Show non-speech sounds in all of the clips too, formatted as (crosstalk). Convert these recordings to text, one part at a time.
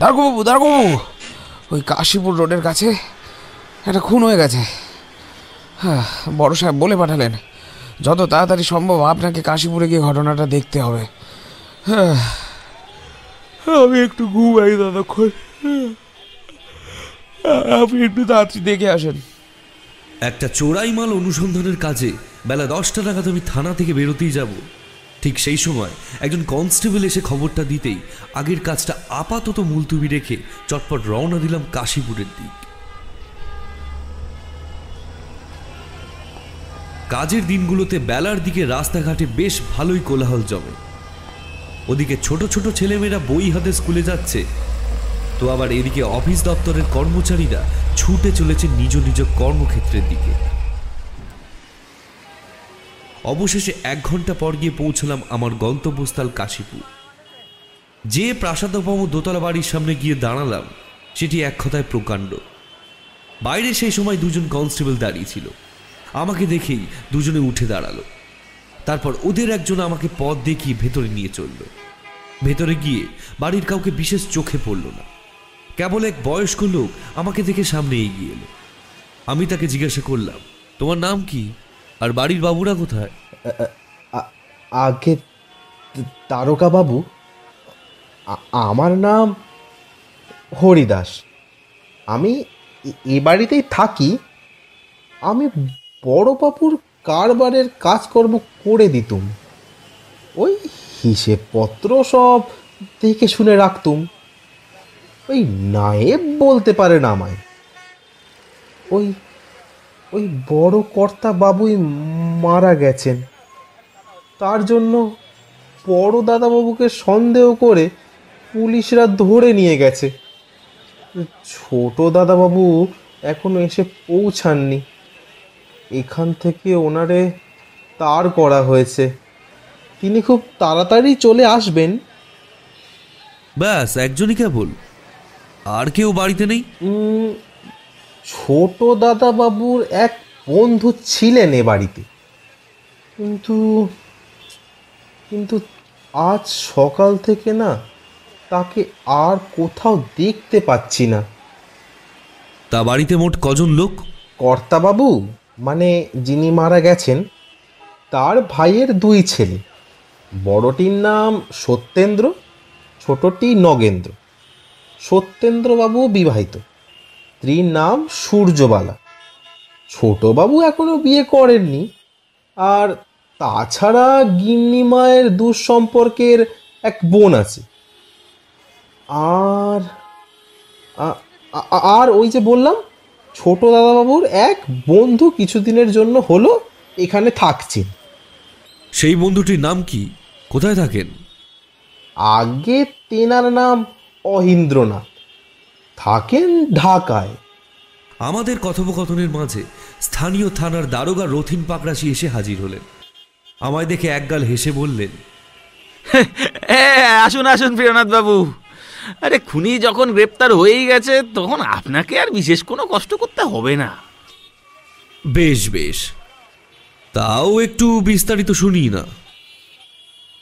দারগোবাবু দারগোবাবু ওই কাশীপুর রোডের কাছে একটা খুন হয়ে গেছে। হ্যাঁ বড় সাহেব বলে পাঠালেন যত তাড়াতাড়ি সম্ভব আপনাকে কাশীপুরে গিয়ে ঘটনাটা দেখতে হবে। হ্যাঁ। আমি একটু ঘুমাই ততক্ষণ আপনি একটু তাড়াতাড়ি দেখে আসেন। একটা চোরাই মাল অনুসন্ধানের কাজে বেলা দশটা নাগাদ আমি থানা থেকে বেরোতেই যাব। ঠিক সেই সময় একজন কনস্টেবল এসে খবরটা দিতেই আগের কাজটা আপাতত মুলতুবি রেখে চটপট রওনা দিলাম কাশীপুরের দিক। কাজের দিনগুলোতে বেলার দিকে রাস্তাঘাটে বেশ ভালোই কোলাহল জমে। ওদিকে ছোট ছোট ছেলেমেয়েরা বই হাতে স্কুলে যাচ্ছে, তো আবার এদিকে অফিস দপ্তরের কর্মচারীরা ছুটে চলেছে নিজ নিজ কর্মক্ষেত্রের দিকে। অবশেষে এক ঘণ্টা পর গিয়ে পৌঁছলাম আমার গন্তব্যস্থল কাশীপুর। যে প্রাসাদপম দোতলা বাড়ির সামনে গিয়ে দাঁড়ালাম, সেটি এক কথায় প্রকাণ্ড। বাইরে সেই সময় দুজন কনস্টেবল দাঁড়িয়ে ছিল। আমাকে দেখেই দুজনে উঠে দাঁড়াল। তারপর ওদের একজন আমাকে পথ দেখিয়ে ভেতরে নিয়ে চলল। ভেতরে গিয়ে বাড়ির কাউকে বিশেষ চোখে পড়ল না। কেবল এক বয়স্ক লোক আমাকে দেখে সামনে এগিয়ে এলো। আমি তাকে জিজ্ঞাসা করলাম, তোমার নাম কি? আর বাড়ির বাবুরা কোথায়? আগে তারকা বাবু আমার নাম হরিদাস। আমি এ- বাড়িতেই থাকি। আমি বড় বাবুর কারবারের কাজকর্ম করে দিতুম। ওই হিসেবপত্র সব দেখে শুনে রাখতুম। ওই নায়েব বলতে পারেন আমায়। ওই ওই বড় কর্তা বাবুই মারা গেছেন। তার জন্য বড় দাদাবাবুকে সন্দেহ করে পুলিশরা ধরে নিয়ে গেছে। ছোট দাদাবাবু এখনও এসে পৌঁছাননি। এখান থেকে ওনারে তার করা হয়েছে। তিনি খুব তাড়াতাড়ি চলে আসবেন। ব্যাস একজনই কেবল। আর কেউ বাড়িতে নেই? ছোট দাদাবাবুর এক বন্ধু ছিলেন এ বাড়িতে। কিন্তু কিন্তু আজ সকাল থেকে না তাকে আর কোথাও দেখতে পাচ্ছি না। তা বাড়িতে মোট কজন লোক? কর্তাবাবু মানে যিনি মারা গেছেন তার ভাইয়ের দুই ছেলে। বড়টির নাম সত্যেন্দ্র ছোটটি নগেন্দ্র। সত্যেন্দ্রবাবু বিবাহিত। স্ত্রীর নাম সূর্যবালা। ছোটবাবু এখনও বিয়ে করেননি। আর তাছাড়া গিন্নি মায়ের দুঃসম্পর্কের এক বোন আছে। আর আর ওই যে বললাম ছোট দাদাবাবুর এক বন্ধু কিছুদিনের জন্য হলো এখানে থাকছেন। সেই বন্ধুটির নাম কি? কোথায় থাকেন? আগে তেনার নাম অহিন্দ্রনাথ। থাকেন ঢাকায়। আমাদের কথোপকথনের মাঝে স্থানীয় থানার দারোগা রথিন পাকরাশি এসে হাজির হলেন। আমায় দেখে একগাল হেসে বললেন হ্যাঁ আসুন আসুন প্রিয়নাথ বাবু। আরে খুনি যখন গ্রেপ্তার হয়েই গেছে তখন আপনাকে আর বিশেষ কোনো কষ্ট করতে হবে না। বেশ বেশ। তাও একটু বিস্তারিত শুনি না।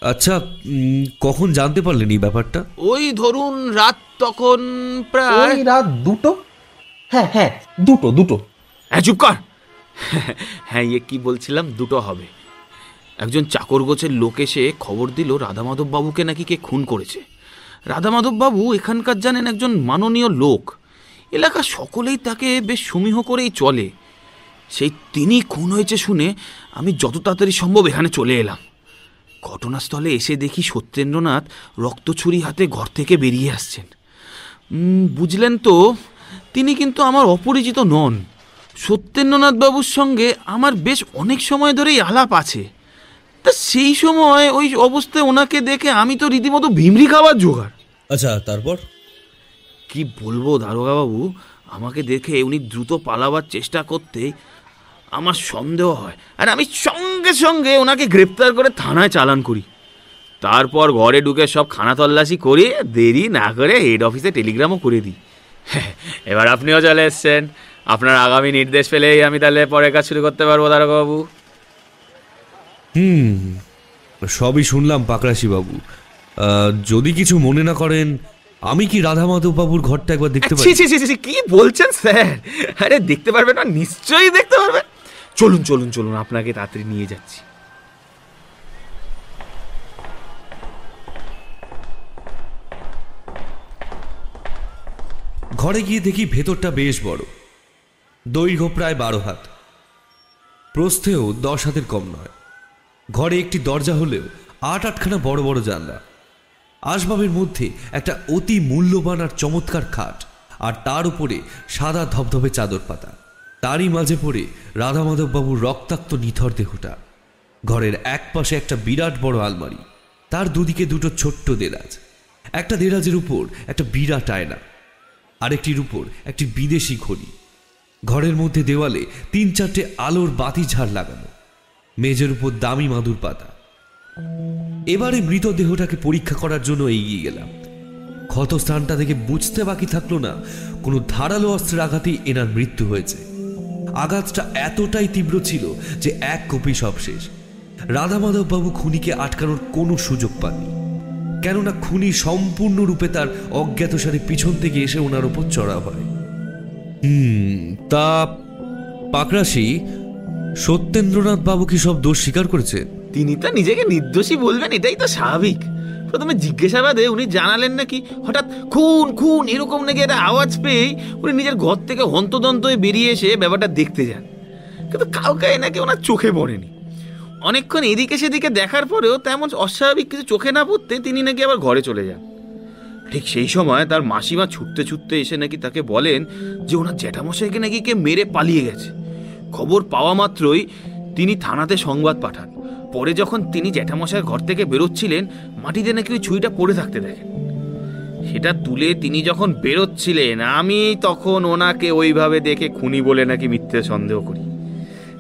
আচ্ছা কখন জানতে পারলেন এই ব্যাপারটা? ওই ধরুন রাত তখন প্রায় ওই রাত দুটো? হ্যাঁ হ্যাঁ দুটো দুটো। হ্যাঁ চুপ কর। হ্যাঁ ইয়ে কি বলছিলাম? দুটো হবে। একজন চাকর গোছের লোক এসে খবর দিল রাধামাধব বাবুকে নাকি কে খুন করেছে। রাধামাধব বাবু এখানকার জানেন একজন মাননীয় লোক। এলাকা সকলেই তাকে বেশ সমীহ করেই চলে। সেই তিনি খুন হয়েছে শুনে আমি যত তাড়াতাড়ি সম্ভব এখানে চলে এলাম। ঘটনাস্থলে এসে দেখি সত্যেন্দ্রনাথ রক্তছুরি হাতে ঘর থেকে বেরিয়ে আসছেন। বুঝলেন তো তিনি কিন্তু আমার অপরিচিত নন। সত্যেন্দ্রনাথ বাবুর সঙ্গে আমার বেশ অনেক সময় ধরেই আলাপ আছে। তা সেই সময় ওই অবস্থায় ওনাকে দেখে আমি তো রীতিমতো ভিমরি খাবার জোগাড়। আচ্ছা তারপর? কি বলব দারোগা বাবু আমাকে দেখে উনি দ্রুত পালাবার চেষ্টা করতেই আমার সন্দেহ হয়। আর আমি সঙ্গে সঙ্গে ওনাকে গ্রেপ্তার করে থানায় চালান করি। তারপর ঘরে ঢুকে সব খানা তল্লাশি করে দেরি না করে হেড অফিসে টেলিগ্রামও করে দিই। (laughs) এবার আপনিও চলে এসছেন। আপনার আগামী নির্দেশ পেলেই আমি তাহলে পরে কাজ শুরু করতে পারব দারোগাবু। হুম সবই শুনলাম পাকরাশি বাবু। যদি কিছু মনে না করেন আমি কি রাধা বাবুর ঘরটা একবার দেখতে ছি পারি? ছি ছি ছি, ছি, কি বলছেন স্যার? আরে দেখতে পারবেন না নিশ্চয়ই দেখতে পারবেন। চলুন চলুন চলুন, আপনাকে তাড়াতাড়ি নিয়ে যাচ্ছি। ঘরে গিয়ে দেখি ভেতরটা বেশ বড়। দৈর্ঘ্য প্রায় বারো হাত। প্রস্থেও দশ হাতের কম নয়। ঘরে একটি দরজা হলেও আট আটখানা বড় বড় জানলা। আসবাবের মধ্যে একটা অতি মূল্যবান আর চমৎকার খাট, আর তার উপরে সাদা ধবধবে চাদর পাতা। তারই মাঝে পড়ে রাধামাধববাবুর রক্তাক্ত নিথর দেহটা। ঘরের এক পাশে একটা বিরাট বড় আলমারি, তার দুদিকে দুটো ছোট্ট দেরাজ। একটা দেরাজের উপর একটা বিরাট আয়না, আরেকটির উপর একটি বিদেশি ঘড়ি ঘরের মধ্যে দেওয়ালে তিন চারটে আলোর বাতি ঝাড় লাগানো মেজের উপর দামি মাদুর পাতা। এবারে মৃতদেহটাকে পরীক্ষা করার জন্য এগিয়ে গেলাম। ক্ষতস্থানটা থেকে বুঝতে বাকি থাকল না, কোনো ধারালো অস্ত্রের আঘাতেই এনার মৃত্যু হয়েছে। আঘাতটা এতটাই তীব্র ছিল যে এক কপি সব শেষ। রাধামাধব বাবু খুনিকে আটকানোর কোনো সুযোগ পাননি। কেননা খুনি সম্পূর্ণরূপে তার অজ্ঞাতসারে পিছন থেকে এসে ওনার ওপর চড়া হয়। হুম, তা পাকরাশি, সত্যেন্দ্রনাথ বাবু কি সব দোষ স্বীকার করেছে? তিনি তো নিজেকে নির্দোষী বলবেন, এটাই তো স্বাভাবিক। প্রথমে জিজ্ঞাসাবাদে উনি জানালেন নাকি, হঠাৎ খুন খুন, এরকম নাকি একটা আওয়াজ পেয়েই উনি নিজের ঘর থেকে হন্তদন্ত হয়ে বেরিয়ে এসে ব্যাপারটা দেখতে যান। কিন্তু কাউকে নাকি ওনার চোখে পড়েনি। অনেকক্ষণ এদিকে সেদিকে দেখার পরেও তেমন অস্বাভাবিক কিছু চোখে না পড়তে তিনি নাকি আবার ঘরে চলে যান। ঠিক সেই সময় তার মাসিমা ছুটতে ছুটতে এসে নাকি তাকে বলেন যে ওনার জ্যাঠামশাইকে নাকি কে মেরে পালিয়ে গেছে। খবর পাওয়া মাত্রই তিনি থানাতে সংবাদ পাঠান। পরে যখন তিনি জ্যাঠামশাইয়ের ঘর থেকে বেরোচ্ছিলেন মাটিতে নাকি ওই ছুরিটা পড়ে থাকতে দেখেন। সেটা তুলে তিনি যখন বেরোচ্ছিলেন আমি তখন ওনাকে ওইভাবে দেখে খুনি বলে নাকি মিথ্যে সন্দেহ করি।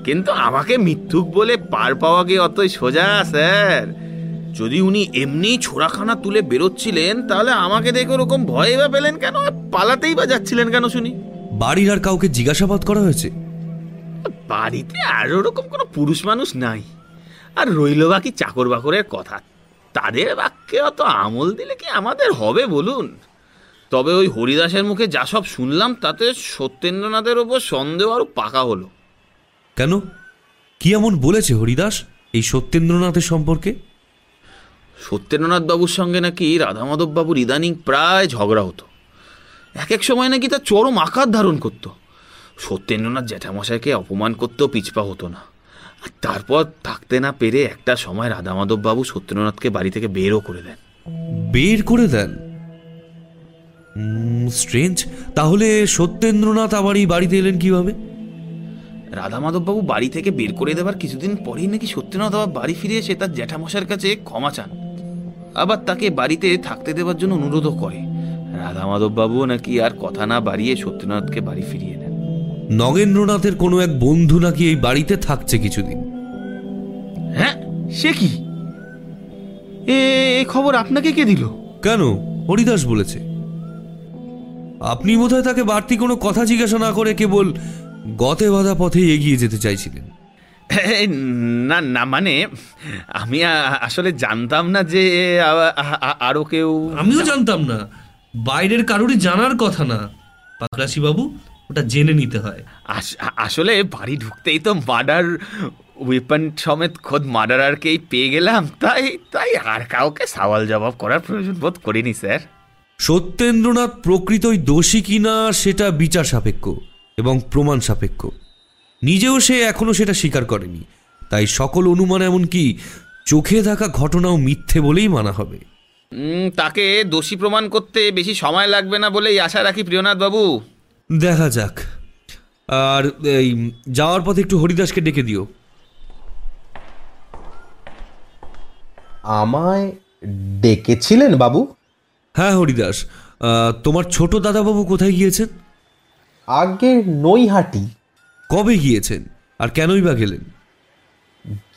কিন্তু আমাকে মিথ্যুক বলে পার পাওয়া গিয়ে অতই সোজা স্যার। যদি উনি এমনি ছোড়াখানা তুলে বেরোচ্ছিলেন তাহলে আমাকে দেখে ওরকম ভয় বা পেলেন কেন? পালাতেই বা যাচ্ছিলেন কেন শুনি? বাড়ির আর কাউকে জিজ্ঞাসাবাদ করা হয়েছে? বাড়িতে আর ওরকম কোনো পুরুষ মানুষ নাই। আর রইল বাকি চাকর বাকরের কথা। তাদের বাক্যে অত আমল দিলে কি আমাদের হবে বলুন? তবে ওই হরিদাসের মুখে যা সব শুনলাম তাতে সত্যেন্দ্রনাথের ওপর সন্দেহ আরও পাকা হলো। কেন? কি এমন বলেছে হরিদাস এই সত্যেন্দ্রনাথের সম্পর্কে? সত্যেন্দ্রনাথ বাবুর সঙ্গে নাকি রাধামাধব বাবুর ইদানিং প্রায় ঝগড়া হতো। এক এক সময় নাকি তার চরম আকার ধারণ করতো। সত্যেন্দ্রনাথ জ্যাঠামশাইকে অপমান করতেও পিছপা হতো না। তারপর থাকতে না পেরে একটা সময় রাধামাধব বাবু সত্যেন্দ্রনাথকে বাড়ি থেকে বেরও করে দেন। বের করে দেন? স্ট্রেঞ্জ তাহলে সত্যেন্দ্রনাথ আবার এই বাড়িতে এলেন কীভাবে? রাধামাধব বাবু বাড়ি থেকে বের করে দেওয়ার কিছুদিন পরেই নাকি সত্যেন্দ্রনাথ আবার বাড়ি ফিরে এসে তার জ্যাঠামশার কাছে ক্ষমা চান। আবার তাকে বাড়িতে থাকতে দেওয়ার জন্য অনুরোধও করে। রাধামাধব বাবুও নাকি আর কথা না বাড়িয়ে সত্যেন্দ্রনাথকে বাড়ি ফিরিয়ে নেন নগেন্দ্রনাথের কোনো এক বন্ধু নাকি এই বাড়িতে থাকছে কিছুদিন। হ্যাঁ সে কি? এ খবর আপনাকে কে দিল? কেন? হরিদাস বলেছে। আপনি বোধহয় তাকে বাড়তি কোনো কথা জিজ্ঞাসা না করে কেবল গতে বাঁধা পথে এগিয়ে যেতে চাইছিলেন। না না মানে আমি আসলে জানতাম না যে আ- আ- আ- আরও কেউ আমিও জানতাম না। বাইরের কারোরই জানার কথা না। পাকরাশি বাবু ওটা জেনে নিতে হয়। আসলে বাড়ি ঢুকতেই তো মার্ডার ওয়েপন সমেত খোদ মার্ডারারকেই পেয়ে গেলাম তাই তাই আর কাউকে সওয়াল জবাব করার প্রয়োজন বোধ করিনি স্যার। সত্যেন্দ্রনাথ প্রকৃতই দোষী কিনা সেটা বিচার সাপেক্ষ এবং প্রমাণ সাপেক্ষ। নিজেও সে এখনও সেটা স্বীকার করেনি। তাই সকল অনুমান এমনকি চোখে থাকা ঘটনাও মিথ্যে বলেই মানা হবে। তাকে দোষী প্রমাণ করতে বেশি সময় লাগবে না বলেই আশা রাখি প্রিয়নাথ বাবু দেখা যাক। আর এই যাওয়ার পথে একটু হরিদাসকে ডেকে দিও। আমায় ডেকেছিলেন বাবু? হ্যাঁ হরিদাস। তোমার ছোট দাদাবাবু কোথায় গিয়েছেন? আগে নৈহাটি। কবে গিয়েছেন? আর কেনই বা গেলেন?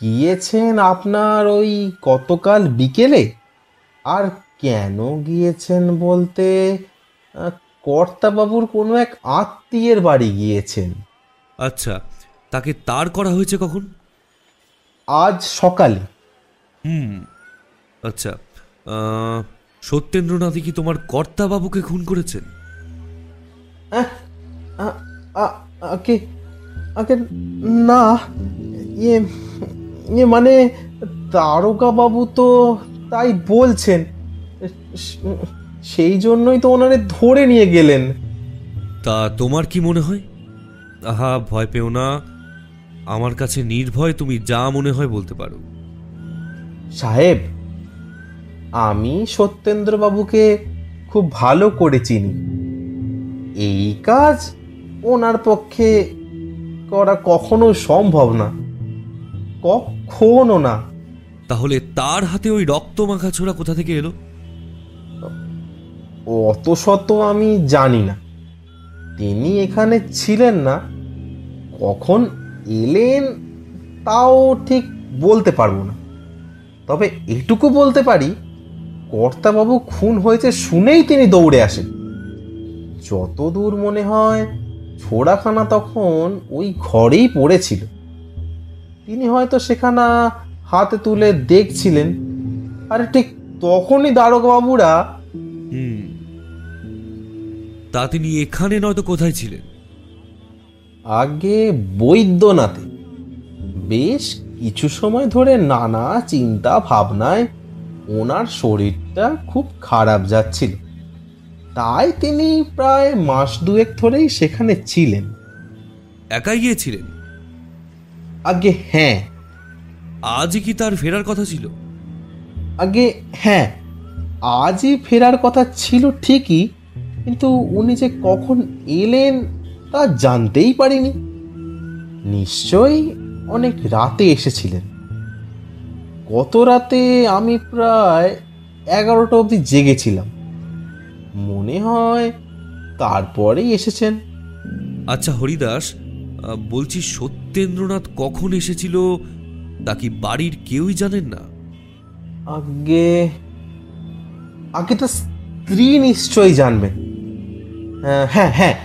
গিয়েছেন আপনার ওই গতকাল বিকেলে? আর কেন গিয়েছেন বলতে কর্তাবাবুর কোনো এক আত্মীয়ের বাড়ি গিয়েছেন। আচ্ছা তাকে তার করা হয়েছে কখন? আজ সকালে। হুম আচ্ছা সত্যেন্দ্রনাথই কি তোমার কর্তাবাবুকে খুন করেছেন? আগে আগে না ইয়ে ইয়ে মানে তারকা বাবু তো তাই বলছেন। সেই জন্যই তো ওনারে ধরে নিয়ে গেলেন। তা তোমার কি মনে হয়? আহা ভয় পেও না। আমার কাছে নির্ভয় তুমি যা মনে হয় বলতে পারো। সাহেব আমি সত্যেন্দ্রবাবুকে খুব ভালো করে চিনি। এই কাজ ওনার পক্ষে করা কখনো সম্ভব না। কখনো না। তাহলে তার হাতে ওই রক্ত মাখা ছোড়া কোথা থেকে এলো? অত শত আমি জানি না। তিনি এখানে ছিলেন না। কখন এলেন তাও ঠিক বলতে পারব না। তবে এটুকু বলতে পারি, কর্তাবাবু খুন হয়েছে শুনেই তিনি দৌড়ে আসেন। যতদূর মনে হয়, ছোড়াখানা তখন ওই ঘরেই পড়েছিল। তিনি হয়তো সেখানা হাতে তুলে দেখছিলেন। আরে ঠিক তখনই দারোগাবুরা হুম। তা তিনি এখানে নয়তো কোথায় ছিলেন? আগে বৈদ্যনাথে। বেশ কিছু সময় ধরে নানা চিন্তা ভাবনায় ওনার শরীরটা খুব খারাপ যাচ্ছিল। তাই তিনি প্রায় মাস দুয়েক ধরেই সেখানে ছিলেন। একাই গিয়েছিলেন? আগে হ্যাঁ। আজই কি তার ফেরার কথা ছিল? আগে হ্যাঁ। আজই ফেরার কথা ছিল ঠিকই কিন্তু উনি যে কখন এলেন তা জানতেই পারিনি। নিশ্চয়ই অনেক রাতে এসেছিলেন। গত রাতে আমি প্রায় এগারোটা অবধি জেগেছিলাম। মনে হয় তারপরেই এসেছেন। আচ্ছা হরিদাস বলছি সত্যেন্দ্রনাথ কখন এসেছিল তা কি বাড়ির কেউই জানেন না? আগে আগে তো স্ত্রী নিশ্চয়ই জানবেন হ্যাঁ হ্যাঁ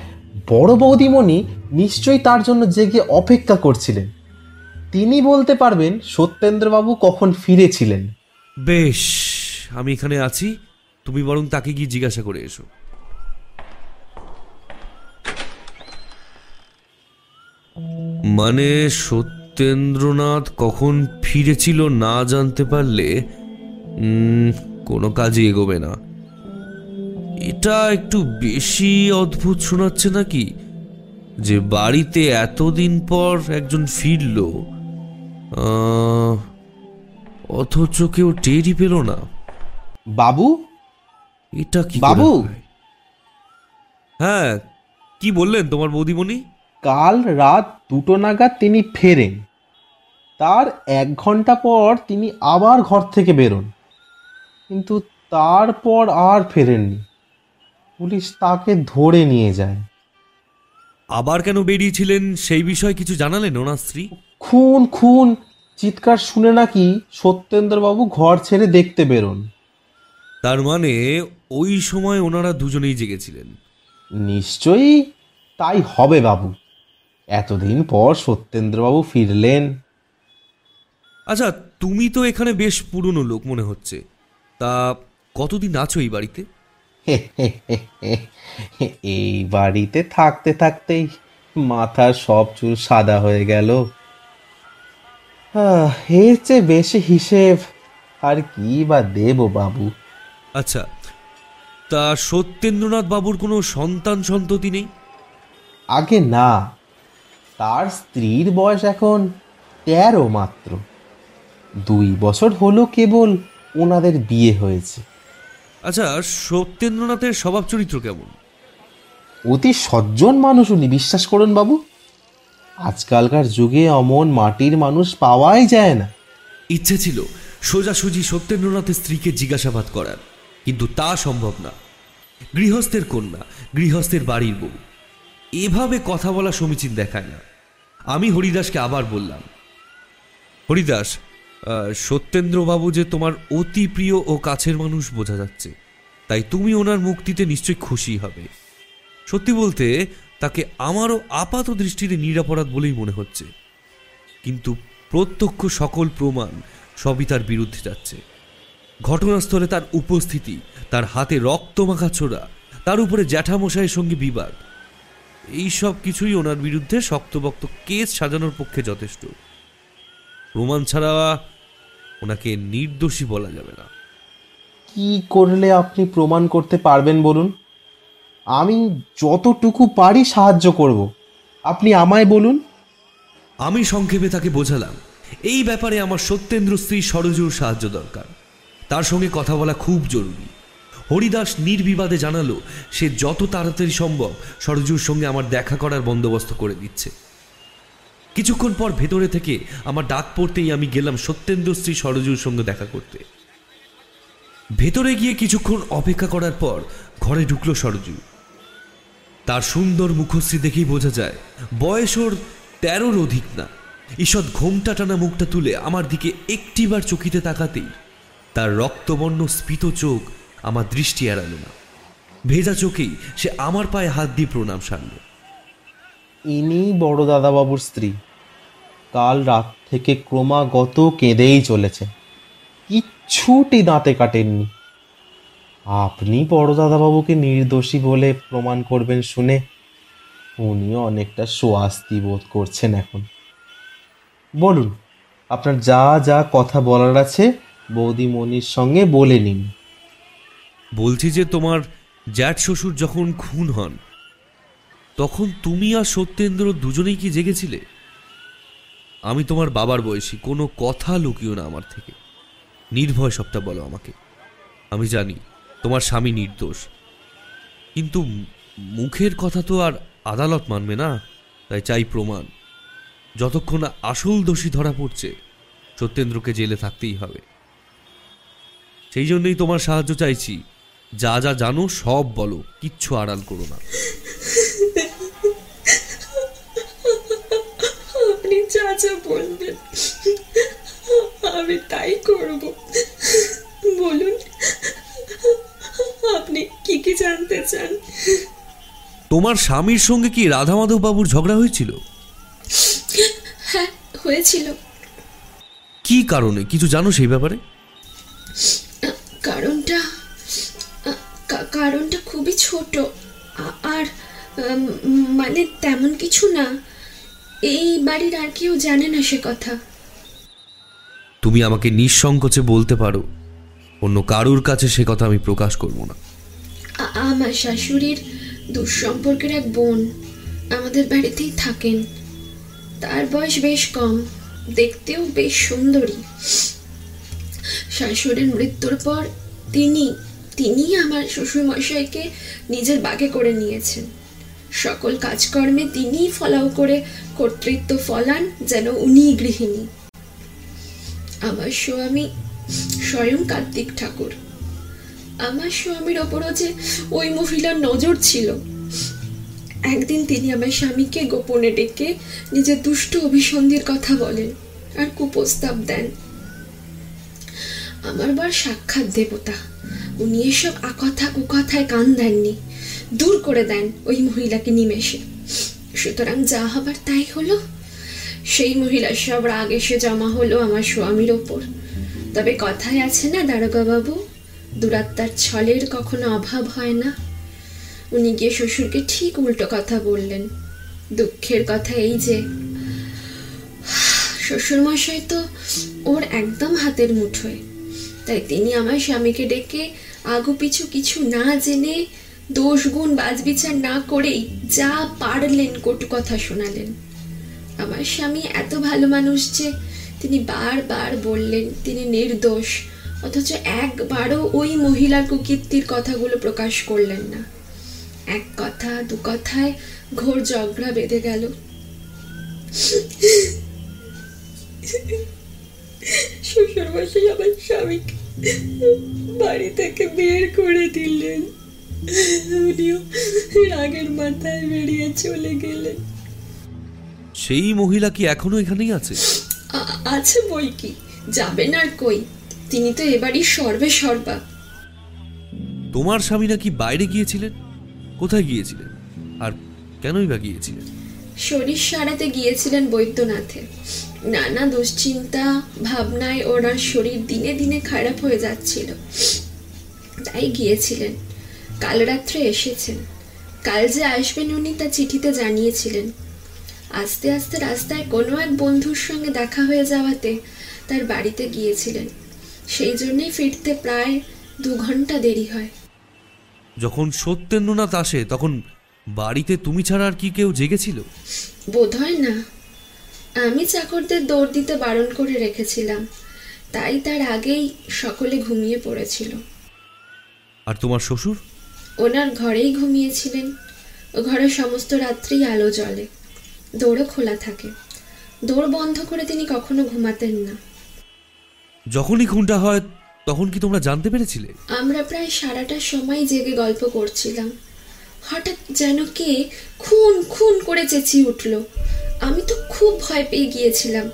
বড় বৌদিমণি নিশ্চয়ই তার জন্য জেগে অপেক্ষা করছিলেন। তিনি বলতে পারবেন সত্যেন্দ্রবাবু কখন ফিরেছিলেন। বেশ আমি এখানে আছি তুমি বরং তাকে গিয়ে জিজ্ঞাসা করে এসো। মানে সত্যেন্দ্রনাথ কখন ফিরেছিল না জানতে পারলে কোনো কাজই এগোবে না। এটা একটু বেশি অদ্ভুত শোনাচ্ছে নাকি? যে বাড়িতে এতদিন পর একজন ফিরল। অথচ কেউ টেরই পেল না। বাবু? এটা কি বাবু! হ্যাঁ কি বললেন তোমার বৌদিমণি? কাল রাত দুটো নাগাদ তিনি ফেরেন। তার এক ঘণ্টা পর তিনি আবার ঘর থেকে বেরোন। কিন্তু তারপর আর ফেরেননি। পুলিশ তাকে ধরে নিয়ে যায়। আবার কেন বেরিয়েছিলেন? সেই বিষয়ে কিছু জানালেন ওনার স্ত্রী? খুন খুন চিৎকার শুনে নাকি সত্যেন্দ্রবাবু ঘর ছেড়ে দেখতে বেরোন। তার মানে ওই সময় ওনারা দুজনেই জেগেছিলেন। নিশ্চয়ই তাই হবে বাবু। এতদিন পর সত্যেন্দ্রবাবু ফিরলেন। আচ্ছা তুমি তো এখানে বেশ পুরনো লোক মনে হচ্ছে। তা কতদিন আছো এই বাড়িতে? (laughs) এই বাড়িতে থাকতে থাকতেই মাথার সব চুল সাদা হয়ে গেল। এর চেয়ে বেশি হিসেব আর কি বা দেব বাবু? আচ্ছা তা সত্যেন্দ্রনাথ বাবুর কোনো সন্তান সন্ততি নেই? আগে না তার স্ত্রীর বয়স এখন তেরো মাত্র। দুই বছর হলো কেবল ওনাদের বিয়ে হয়েছে। আচ্ছা সত্যেন্দ্রনাথের স্বভাব চরিত্র কেমন? অতি সজ্জন মানুষ উনি বিশ্বাস করুন বাবু। আজকালকার যুগে অমন মাটির মানুষ পাওয়াই যায় না। ইচ্ছে ছিল সোজাসুজি সত্যেন্দ্রনাথের স্ত্রীকে জিজ্ঞাসাবাদ করার কিন্তু তা সম্ভব না। গৃহস্থের কন্যা গৃহস্থের বাড়ির বউ এভাবে কথা বলা সমীচীন দেখায় না। আমি হরিদাসকে আবার বললাম হরিদাস সত্যেন্দ্রবাবু যে তোমার অতি প্রিয় ও কাছের মানুষ বোঝা যাচ্ছে। তাই তুমি ওনার মুক্তিতে নিশ্চয়ই খুশি হবে। সত্যি বলতে, তাকে আমারও আপাত দৃষ্টিতে নিরাপরাধ বলেই মনে হচ্ছে। কিন্তু প্রত্যক্ষ সকল প্রমাণ সবই তার বিরুদ্ধে যাচ্ছে। ঘটনাস্থলে তার উপস্থিতি, তার হাতে রক্ত মাখা ছোড়া, তার উপরে জ্যাঠামশাইয়ের সঙ্গে বিবাদ, এই সব কিছুই ওনার বিরুদ্ধে শক্তবক্ত কেস সাজানোর পক্ষে যথেষ্ট। প্রমাণ ছাড়া ওনাকে নির্দোষী বলা যাবে না। কি করলে আপনি প্রমাণ করতে পারবেন বলুন? আমি যতটুকু পারি সাহায্য করব। আপনি আমায় বলুন। আমি সংক্ষেপে তাকে বোঝালাম এই ব্যাপারে আমার সত্যেন্দ্র স্ত্রী সরজুর সাহায্য দরকার। তার সঙ্গে কথা বলা খুব জরুরি। হরিদাস নির্বিবাদে জানালো সে যত তাড়াতাড়ি সম্ভব সরজুর সঙ্গে আমার দেখা করার বন্দোবস্ত করে দিচ্ছে। কিছুক্ষণ পর ভেতরে থেকে আমার ডাক পড়তেই আমি গেলাম সত্যেন্দ্র স্ত্রী সরজুর সঙ্গে দেখা করতে। ভেতরে গিয়ে কিছুক্ষণ অপেক্ষা করার পর ঘরে ঢুকলো সরজু। তার সুন্দর মুখশ্রী দেখেই বোঝা যায়, বয়স ওর তেরোর অধিক না। ঈষৎ ঘোমটা টানা মুখটা তুলে আমার দিকে একটিবার চকিতে তাকাতেই তার রক্তবর্ণ স্ফীত চোখ আমার দৃষ্টি এড়ালো না। ভেজা চোখেই সে আমার পায়ে হাত দিয়ে প্রণাম সারল। ইনি বড় দাদাবাবুর স্ত্রী। কাল রাত থেকে ক্রমাগত কেঁদেই চলেছে। কিচ্ছুটি দাঁতে কাটেননি। আপনি বড় দাদাবাবুকে নির্দোষী বলে প্রমাণ করবেন শুনে উনিও অনেকটা স্বস্তি বোধ করছেন এখন। বলুন, আপনার যা যা কথা বলার আছে বৌদিমণির সঙ্গে বলে নিন। বলছি যে তোমার জ্যাঠ শ্বশুর যখন খুন হন তখন তুমি আর সত্যেন্দ্র দুজনেই কি জেগেছিলে? আমি তোমার বাবার বয়সী, কোনো কথা লুকিও না আমার থেকে। নির্ভয় সবটা বলো আমাকে। আমি জানি, তোমার স্বামী নির্দোষ। কিন্তু মুখের কথা তো আর আদালত মানবে না, তাই চাই প্রমাণ। যতক্ষণ আসল দোষী ধরা পড়ছে, সত্যেন্দ্রকে জেলে থাকতেই হবে। সেই জন্যই তোমার সাহায্য চাইছি। যা যা জানো, সব বলো, কিচ্ছু আড়াল করো না। যা যা বলবেন। আমি তাই করব। বলুন আপনি কি কি জানতে চান? তোমার স্বামীর সঙ্গে কি রাধা মাধব বাবুর ঝগড়া হয়েছিল? হ্যাঁ হয়েছিল। কি কারণে? কিছু জানো সেই ব্যাপারে? কারণটা কারণটা খুবই ছোট। আর মানে তেমন কিছু না। এই বাড়ির আর কেউ জানে না সে কথা। তুমি আমাকে নিঃসংকোচে বলতে পারো অন্য কারুর কাছে সে কথা আমি প্রকাশ করব না। আমার শাশুড়ির দুঃসম্পর্কের এক বোন আমাদের বাড়িতেই থাকেন। তার বয়স বেশ কম দেখতেও বেশ সুন্দরী। শাশুড়ির মৃত্যুর পর তিনি তিনি আমার শ্বশুরমশাইকে নিজের বাগে করে নিয়েছেন। সকল কাজকর্মে তিনিই ফলাও করে কর্তৃত্ব ফলান যেন উনি গৃহিণী। আমার স্বামী স্বয়ং কার্তিক ঠাকুর। আমার স্বামীর ওপরও যে ওই মহিলার নজর ছিল। একদিন তিনি আমার স্বামীকে গোপনে ডেকে নিজের দুষ্ট অভিসন্ধির কথা বলেন আর কুপ্রস্তাব দেন। আমার বার সাক্ষাৎ দেবতা, উনি এসব আকথা কুকথায় কান দেননি। দূর করে দেন ওই মহিলাকে নিমেষে। সুতরাং যা হবার তাই হলো। সেই মহিলার সব রাগ এসে জমা হলো আমার স্বামীর ওপর। তবে কথায় আছে না দারোগা বাবু দুরাত্মার ছলের কখনো অভাব হয় না। উনি গিয়ে শ্বশুরকে ঠিক উল্টো কথা বললেন। দুঃখের কথা এই যে, শ্বশুরমশাই তো ওর একদম হাতের মুঠোয়। তাই তিনি আমার স্বামীকে ডেকে আগু পিছু কিছু না জেনে দোষ গুণ বাজবিচার না করেই যা পারলেন কটু কথা শোনালেন। আমার স্বামী এত ভালো মানুষ যে তিনি বারবার বললেন, তিনি নির্দোষ, অথচ একবারও ওই মহিলার কুকীর্তির কথাগুলো প্রকাশ করলেন না। এক কথা, দু কথায় ঘোর ঝগড়া বেঁধে গেল। শ্বশুর মশাই আমার স্বামীকে বাড়ি থেকে বের করে দিলেন। উনিও রাগের মাথায় বেরিয়ে চলে গেলেন সেই মহিলা কি এখনও এখানেই আছে? আছে বই কি? যাবেন আর কই? তিনি তো এবারই সর্বে সর্বা। তোমার স্বামী নাকি বাইরে গিয়েছিলেন? কোথায় গিয়েছিলেন? আর কেনই বা গিয়েছিলেন? শরীর সারাতে গিয়েছিলেন বৈদ্যনাথে। নানা দুশ্চিন্তা ভাবনায় ওনার শরীর দিনে দিনে খারাপ হয়ে যাচ্ছিল। তাই গিয়েছিলেন। কাল রাত্রে এসেছেন। কাল যে আসবেন উনি তা চিঠিতে জানিয়েছিলেন। আস্তে আস্তে রাস্তায় কোনো এক বন্ধুর সঙ্গে দেখা হয়ে যাওয়াতে তার বাড়িতে গিয়েছিলেন। সেই জন্যই ফিরতে প্রায় দু ঘণ্টা দেরি হয়। যখন সত্যেন্দ্রনাথ আসে তখন বাড়িতে তুমি ছাড়া আর কি কেউ জেগেছিল? বোধ হয় না। আমি চাকরদের দৌড় দিতে বারণ করে রেখেছিলাম। তাই তার আগেই সকলে ঘুমিয়ে পড়েছিল। আর তোমার শ্বশুর? ওনার ঘরেই ঘুমিয়েছিলেন। ঘরে সমস্ত রাত্রি আলো জ্বলে। দৌড়ও খোলা থাকে। দৌড় বন্ধ করে তিনি কখনো ঘুমাতেন না। যখনই খুনটা হয় তখন কি তোমরা জানতে পেরেছিলে? আমরা প্রায় সারাটা সময় জেগে গল্প করছিলাম। হঠাৎ যেন কে খুন খুন করে চেঁচিয়ে উঠল। আমি তো খুব ভয় পেয়ে গিয়েছিলাম।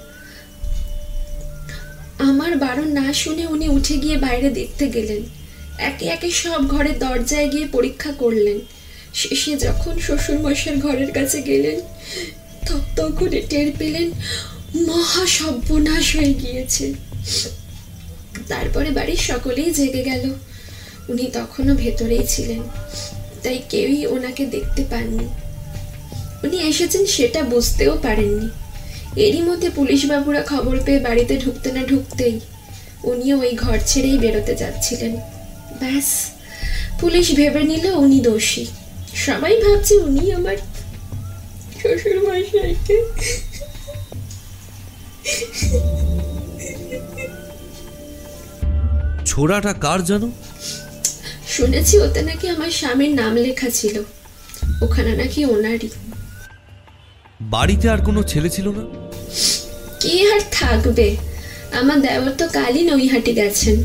আমার বারণ না শুনে উনি উঠে গিয়ে বাইরে দেখতে গেলেন। একে একে সব ঘরের দরজায় গিয়ে পরীক্ষা করলেন। শেষে যখন শ্বশুর মশার ঘরের কাছে গেলেন, তখ- তখন টের পেলেন মহা সর্বনাশ হয়ে গিয়েছে। তারপরে বাড়ির সকলেই জেগে গেল। উনি তখনও ভেতরেই ছিলেন, তাই কেউই ওনাকে দেখতে পাননি। উনি এসেছেন সেটা বুঝতেও পারেননি। এরই মধ্যে পুলিশ বাবুরা খবর পেয়ে বাড়িতে ঢুকতে না ঢুকতেই উনিও ওই ঘর ছেড়েই বেরোতে যাচ্ছিলেন। ব্যাস পুলিশ ভেবে নিল উনি দোষী। সবাই ভাবছে উনি আমার শ্বশুর মশাইকে। ছোড়াটা কার জানো শুনেছি ওতে নাকি আমার স্বামীর নাম লেখা ছিল। ওখানে নাকি ওনারই। বাড়িতে আর কোনো ছেলে ছিল না? কে আর থাকবে? আমার দেওর তো কালই নৈহাটি গেছেন।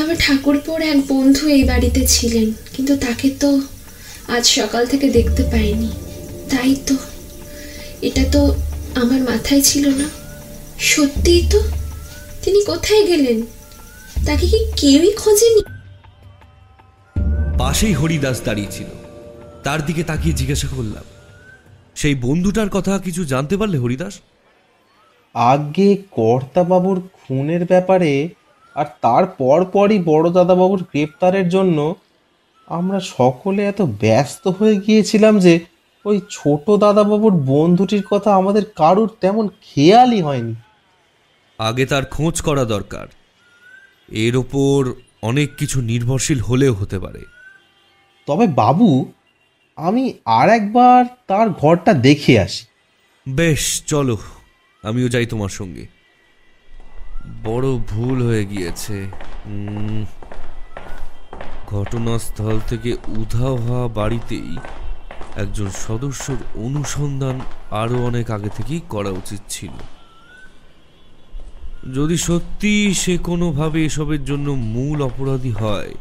তবে ঠাকুরপুর এক বন্ধু এই বাড়িতে ছিলেন কিন্তু তাকে তো আজ সকাল থেকে দেখতে পাইনি। তাই তো এটা তো আমার মাথায় ছিল না। সত্যিই তো? তিনি কোথায় গেলেন? তাকে কি কেউই খোঁজেনি পাশেই হরিদাস দাঁড়িয়েছিল তার দিকে তাকিয়ে জিজ্ঞাসা করলাম সেই বন্ধুটার কথা কিছু জানতে পারলে হরিদাস? আগে কর্তাবাবুর খুনের ব্যাপারে আর তার পরপরই বড় দাদাবাবুর গ্রেপ্তারের জন্য আমরা সকলে এত ব্যস্ত হয়ে গিয়েছিলাম যে ওই ছোট দাদাবাবুর বন্ধুটির কথা আমাদের কারুর তেমন খেয়ালই হয়নি। আগে তার খোঁজ করা দরকার। এর ওপর অনেক কিছু নির্ভরশীল হলেও হতে পারে। তবে বাবু আমি আর একবার তার ঘরটা দেখে আসি। বেশ চলো আমিও যাই তোমার সঙ্গে। বড় ভুল হয়ে গিয়েছে। ঘটনাস্থল থেকে উধাও হওয়া বাড়িতেই একজন সদস্যর অনুসন্ধান আরও অনেক আগে থেকেই করা উচিত ছিল। যদি সত্যি সে কোনোভাবে এসবের জন্য মূল অপরাধী হয়,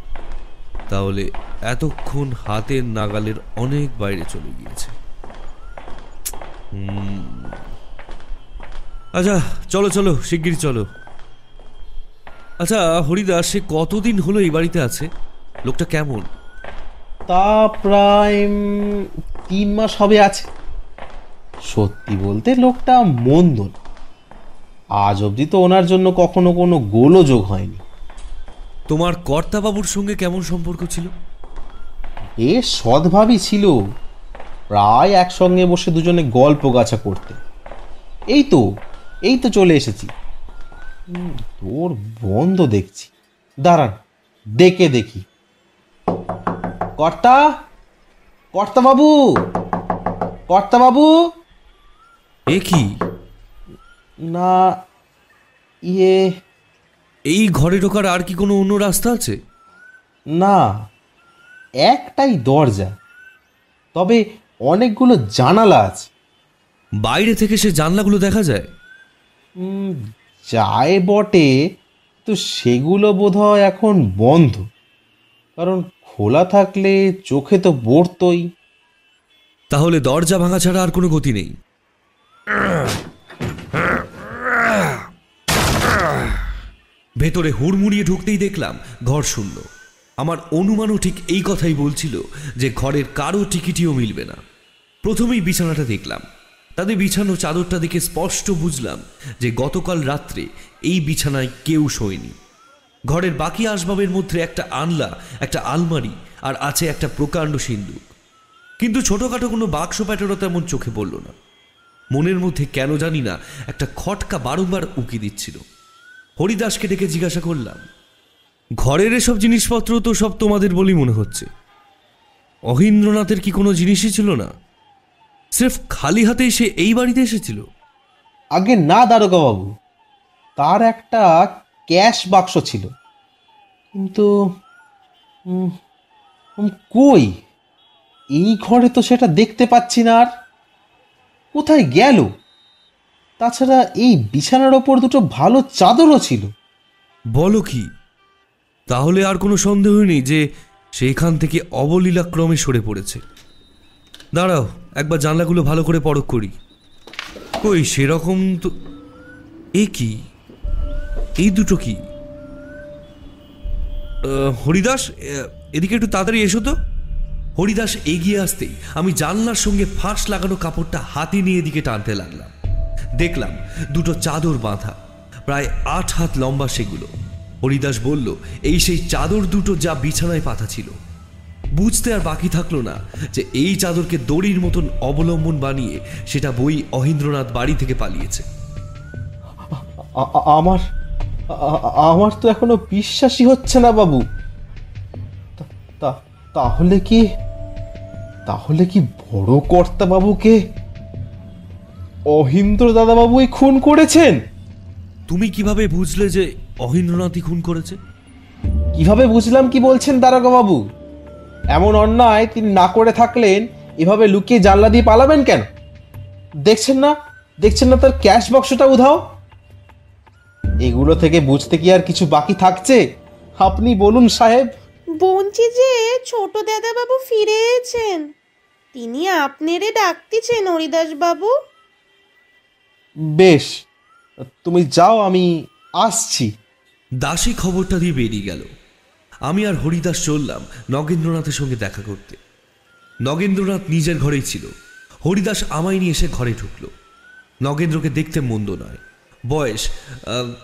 তাহলে এতক্ষণ হাতের নাগালের অনেক বাইরে চলে গিয়েছে। আচ্ছা চলো চলো শিগগির চলো। আচ্ছা হরিদাস সে কতদিন হলো এই বাড়িতে আছে? লোকটা কেমন? তা প্রায় তিন মাস হবে আছে। সত্যি বলতে লোকটা মন্দ না। আজ অবধি তো ওনার জন্য কখনো কোনো গোলযোগ হয়নি। তোমার কর্তাবাবুর সঙ্গে কেমন সম্পর্ক ছিল? বেশ সদ্ভাবই ছিল। প্রায় একসঙ্গে বসে দুজনে গল্প গাছা করতে এই তো এই তো চলে এসেছি। তোর বন্ধ দেখছি। দাঁড়ান ডেকে দেখি। কর্তা? কর্তা বাবু? কর্তা বাবু? এ কি? না ইয়ে। এই ঘরে ঢোকার আর কি কোনো অন্য রাস্তা আছে? না একটাই দরজা। তবে অনেকগুলো জানালা আছে। বাইরে থেকে সে জানলাগুলো দেখা যায়? যায় বটে, তো সেগুলো বোধহয় এখন বন্ধ। কারণ খোলা থাকলে চোখে তো বড়তই তাহলে দরজা ভাঙা ছাড়া আর কোনো গতি নেই। ভেতরে হুড়মুড়িয়ে ঢুকতেই দেখলাম ঘর শূন্য। আমার অনুমানও ঠিক এই কথাই বলছিল যে ঘরের কারও টিকিটিও মিলবে না। প্রথমেই বিছানাটা দেখলাম। তাদের বিছানো চাদরটা দেখে স্পষ্ট বুঝলাম যে গতকাল রাত্রে এই বিছানায় কেউ শোয়নি। ঘরের বাকি আসবাবের মধ্যে একটা আনলা, একটা আলমারি আর আছে একটা প্রকাণ্ড সিন্দুক। কিন্তু ছোটখাটো কোনো বাক্স প্যাটারও তেমন চোখে পড়ল না। মনের মধ্যে কেন জানি না একটা খটকা বারংবার উকি দিচ্ছিল। হরিদাসকে ডেকে জিজ্ঞাসা করলাম, ঘরের এসব জিনিসপত্র তো সব তোমাদের বলেই মনে হচ্ছে? অহিন্দ্রনাথের কি কোনো জিনিসই ছিল না? স্রেফ খালি হাতেই সে এই বাড়িতে এসেছিল। আগে না দারোগা বাবু তার একটা ক্যাশ বাক্স ছিল। কিন্তু কই? এই ঘরে তো সেটা দেখতে পাচ্ছি না আর। কোথায় গেল? তাছাড়া এই বিছানার ওপর দুটো ভালো চাদরও ছিল। বলো কি? তাহলে আর কোনো সন্দেহ নেই যে সেইখান থেকে অবলীলাক্রমে সরে পড়েছে। দাঁড়াও, একবার জানলাগুলো ভালো করে পরখ করি। কই, সেরকম তো, এ কি? এই দুটো কি? হরিদাস এদিকে একটু তাড়াতাড়ি এসো তো। হরিদাস এগিয়ে আসতেই আমি জানলার সঙ্গে ফাঁস লাগানো কাপড়টা হাতে নিয়ে এদিকে টানতে লাগলাম। দেখলাম দুটো চাদর বাঁধা, প্রায় আট হাত লম্বা সেগুলো। হরিদাস বলল, এই সেই চাদর দুটো যা বিছানায় পাতা ছিল। বুঝতে আর বাকি থাকল না যে এই চাদরকে দড়ির মতন অবলম্বন বানিয়ে সেটা বই অহিন্দ্রনাথ বাড়ি থেকে পালিয়েছে। আমার আমার তো এখনও বিশ্বাসই হচ্ছে না বাবু। তাহলে কি তাহলে কি বড় কর্তা বাবুকে অহিন্দ্র দাদা বাবুই খুন করেছেন? তুমি কীভাবে বুঝলে যে অহিন্দ্রনাথই খুন করেছে? কীভাবে বুঝলাম কি বলছেন দারোগা বাবু এমন অন্যায় তিনি না করে থাকলেন এভাবে লুকিয়ে জানলা দিয়ে পালাবেন কেন? দেখছেন না? দেখছেন না তার ক্যাশ বক্সটা উধাও? এগুলো থেকে বুঝতে কি আর কিছু বাকি থাকছে? আপনি বলুন সাহেব। বলছি যে ছোট দাদাবাবু ফিরেছেন। তিনি আপনারে ডাকতেছেন হরিদাস বাবু বেশ তুমি যাও আমি আসছি। দাসী খবরটা দিয়ে বেরিয়ে গেল। আমি আর হরিদাস চললাম নগেন্দ্রনাথের সঙ্গে দেখা করতে। নগেন্দ্রনাথ নিজের ঘরেই ছিল। হরিদাস আমায় নিয়ে এসে ঘরে ঢুকল। নগেন্দ্রকে দেখতে মন্দ নয়। বয়স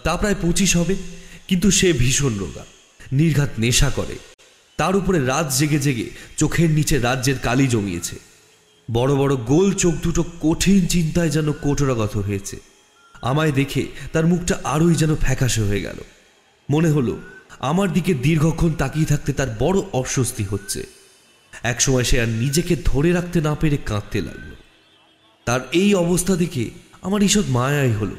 তা প্রায় পঁচিশ হবে, কিন্তু সে ভীষণ রোগা, নির্ঘাত নেশা করে। তার উপরে রাত জেগে জেগে চোখের নিচে রাজ্যের কালি জমিয়েছে। বড় বড় গোল চোখ দুটো কঠিন চিন্তায় যেন কোটরাগত হয়েছে। আমায় দেখে তার মুখটা আরোই যেন ফ্যাকাশে হয়ে গেল। মনে হলো আমার দিকে দীর্ঘক্ষণ তাকিয়ে থাকতে তার বড় অস্বস্তি হচ্ছে। একসময় সে আর নিজেকে ধরে রাখতে না পেরে কাঁদতে লাগল। তার এই অবস্থা দেখে আমার ঈষৎ মায়াই হলো।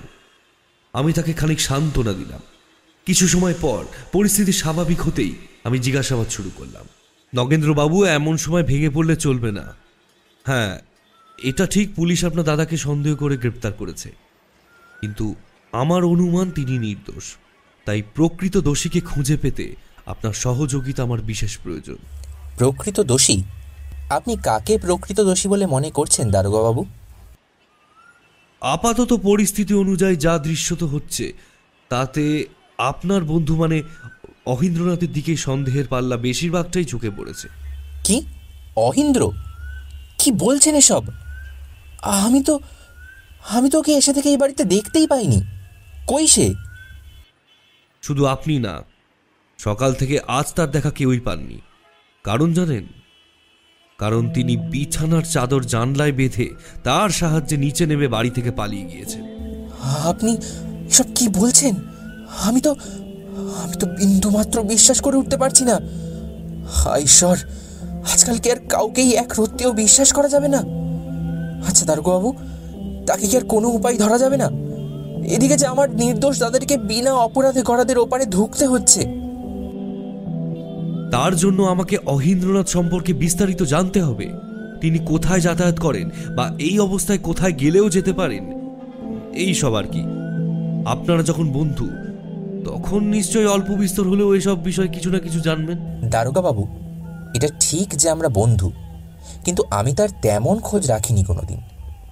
আমি তাকে খানিক সান্ত্বনা দিলাম। কিছু সময় পর পরিস্থিতি স্বাভাবিক হতেই আমি জিজ্ঞাসাবাদ শুরু করলাম। নগেন্দ্রবাবু, এমন সময় ভেঙে পড়লে চলবে না। হ্যাঁ এটা ঠিক পুলিশ আপনার দাদাকে সন্দেহ করে গ্রেপ্তার করেছে। কিন্তু আমার অনুমান তিনি নির্দোষ। তাই প্রকৃত দোষীকে খুঁজে পেতে আপনার সহযোগিতা আমার বিশেষ প্রয়োজন। প্রকৃত দোষী? আপনি কাকে প্রকৃত দোষী বলে মনে করছেন দারোগাবাবু? আপাতত পরিস্থিতি অনুযায়ী যা দৃশ্যত হচ্ছে তাতে আপনার বন্ধু মানে অহিন্দ্রনাথের দিকে সন্দেহের পাল্লা বেশিরভাগটাই ঝুঁকে পড়েছে। কি? অহিন্দ্র? কি বলছেন এসব? আমি তো আমি তো ওকে এসে থেকে এই বাড়িতে দেখতেই পাইনি। কই সে? শুধু আপনি না, সকাল থেকে আজ তার দেখা কেউই পাননি। কারণ জানেন? কারণ তিনি বিছানার চাদর জানলায় বেঁধে তার সাহায্যে নিচে নেমে বাড়ি থেকে পালিয়ে গিয়েছেন। আপনি সব কি বলছেন? আমি তো আমি তো বিন্দুমাত্র বিশ্বাস করে উঠতে পারছি না। ঈশ্বর, আজকাল কি আর কাউকেই এক রত্তেও বিশ্বাস করা যাবে না? আচ্ছা দারোগাবু তাকে কি আর কোনো উপায় ধরা যাবে না? এদিকে যে আমার নির্দোষ তাদেরকে বিনা অপরাধে গড়াদের ওপারে ঢুকতে হচ্ছে। তার জন্য আমাকে অহিন্দ্রনাথ সম্পর্কে বিস্তারিত জানতে হবে। তিনি কোথায় যাতায়াত করেন বা এই অবস্থায় কোথায় গেলেও যেতে পারেন এই সব আর কি। আপনারা যখন বন্ধু তখন নিশ্চয়ই অল্প বিস্তর হলেও এসব বিষয়ে কিছু না কিছু জানবেন। দারোগা বাবু এটা ঠিক যে আমরা বন্ধু কিন্তু আমি তার তেমন খোঁজ রাখিনি কোনোদিন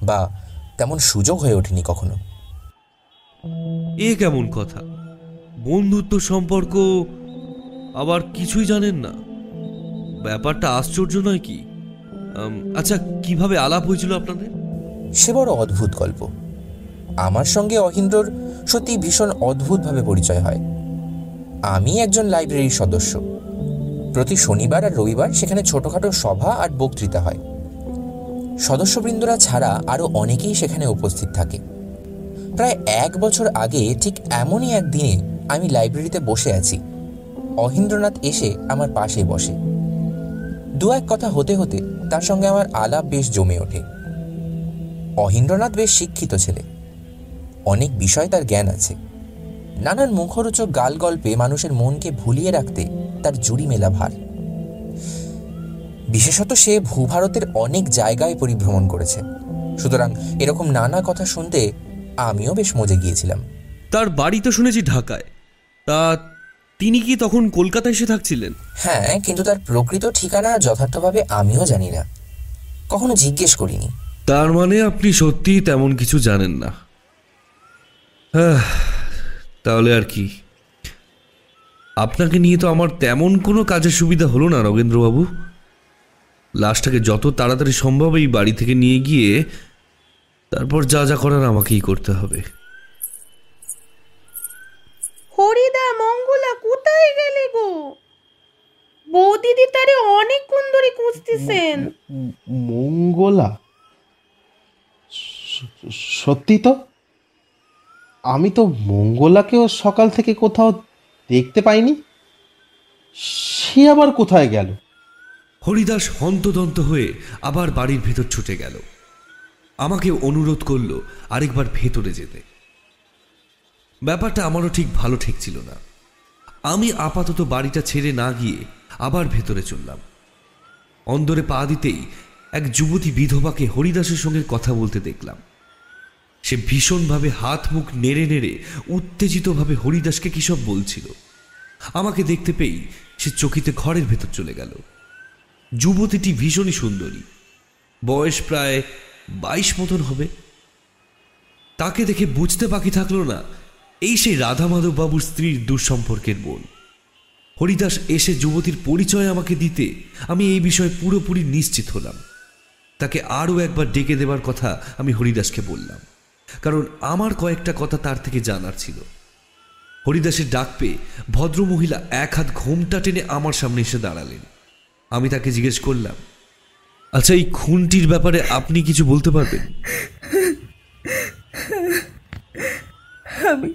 বা তেমন সুযোগ হয়ে ওঠেনি কখনো। এ কেমন কথা? বন্ধুত্ব সম্পর্ক আবার কিছুই জানেন না। ব্যাপারটা আশ্চর্য নয় কি? আচ্ছা কীভাবে আলাপ হয়েছিল আপনাদের? সে বড় অদ্ভুত গল্প। আমার সঙ্গে অহিন্দ্রর সত্যি ভীষণ অদ্ভুতভাবে পরিচয় হয়। আমি একজন লাইব্রেরির সদস্য। প্রতি শনিবার আর রবিবার সেখানে ছোটখাটো সভা আর বক্তৃতা হয়। সদস্যবৃন্দরা ছাড়া আরও অনেকেই সেখানে উপস্থিত থাকে। প্রায় এক বছর আগে ঠিক এমনই এক দিনে আমি লাইব্রেরিতে বসে আছি। অহিন্দ্রনাথ এসে আমার পাশে বসে। দু এক কথা হতে হতে তার সঙ্গে আমার আলাপ বেশ জমে ওঠে। অহিন্দ্রনাথ বেশ শিক্ষিত ছেলে। অনেক বিষয় তার জ্ঞান আছে। নানান মুখরোচক গাল গল্পে মানুষের মনকে ভুলিয়ে রাখতে তার জুড়ি মেলা ভার। বিশেষত সে ভূভারতের অনেক জায়গায় পরিভ্রমণ করেছে। সুতরাং এরকম নানা কথা শুনতে আমিও বেশ মজে গিয়েছিলাম। তার বাড়ি তো শুনেছি ঢাকায়। তা তিনি কি তখন কলকাতায় এসে থাকছিলেন? হ্যাঁ কিন্তু তার প্রকৃত ঠিকানা যথার্থভাবে আমিও জানি না। কখনো জিজ্ঞেস করিনি। তার মানে আপনি সত্যিই তেমন কিছু জানেন না। হ্যাঁ, তাহলে আর কি। আপনাকে নিয়ে তো আমার তেমন কোনো কাজের সুবিধা হলো না নগেন্দ্রবাবু লাশটাকে যত তাড়াতাড়ি সম্ভব এই বাড়ি থেকে নিয়ে গিয়ে তারপর যা যা করার আমাকেই করতে হবে। হরিদা মঙ্গলা কোথায় গেলে গো? বৌদিদি তারে অনেকক্ষণ ধরে খুঁজতেছেন। মঙ্গলা? সত্যি তো? আমি তো মঙ্গলাকেও সকাল থেকে কোথাও দেখতে পাইনি। সে আবার কোথায় গেল? হরিদাস হন্তদন্ত হয়ে আবার বাড়ির ভেতর ছুটে গেল। আমাকে অনুরোধ করল আরেকবার ভেতরে যেতে। ব্যাপারটা আমারও ঠিক ভালো ঠেকছিল না। আমি আপাতত বাড়িটা ছেড়ে না গিয়ে আবার ভেতরে চললাম। অন্দরে পা দিতেই এক যুবতী বিধবাকে হরিদাসের সঙ্গে কথা বলতে দেখলাম। সে ভীষণভাবে হাত মুখ নেড়ে নেড়ে উত্তেজিতভাবে হরিদাসকে কিসব বলছিল। আমাকে দেখতে পেয়েই সে চকিতে ঘরের ভেতর চলে গেল। যুবতীটি ভীষণই সুন্দরী। বয়স প্রায় বাইশ মতন হবে। তাকে দেখে বুঝতে বাকি থাকল না এই সেই রাধা মাধব বাবুর স্ত্রীর দুঃসম্পর্কের বোন। হরিদাস এসে যুবতীর পরিচয় আমাকে দিতে আমি এই বিষয়ে পুরোপুরি নিশ্চিত হলাম। তাকে আরও একবার ডেকে দেবার কথা আমি হরিদাসকে বললাম। কারণ আমার কয়েকটা কথা তার থেকে জানার ছিল। হরিদাসের ডাক পেয়ে ভদ্রমহিলা এক হাত ঘোমটা টেনে আমার সামনে এসে দাঁড়ালেন। আমি তাকে জিজ্ঞেস করলাম আচ্ছা এই খুনটির ব্যাপারে আপনি কিছু বলতে পারবেন? আমি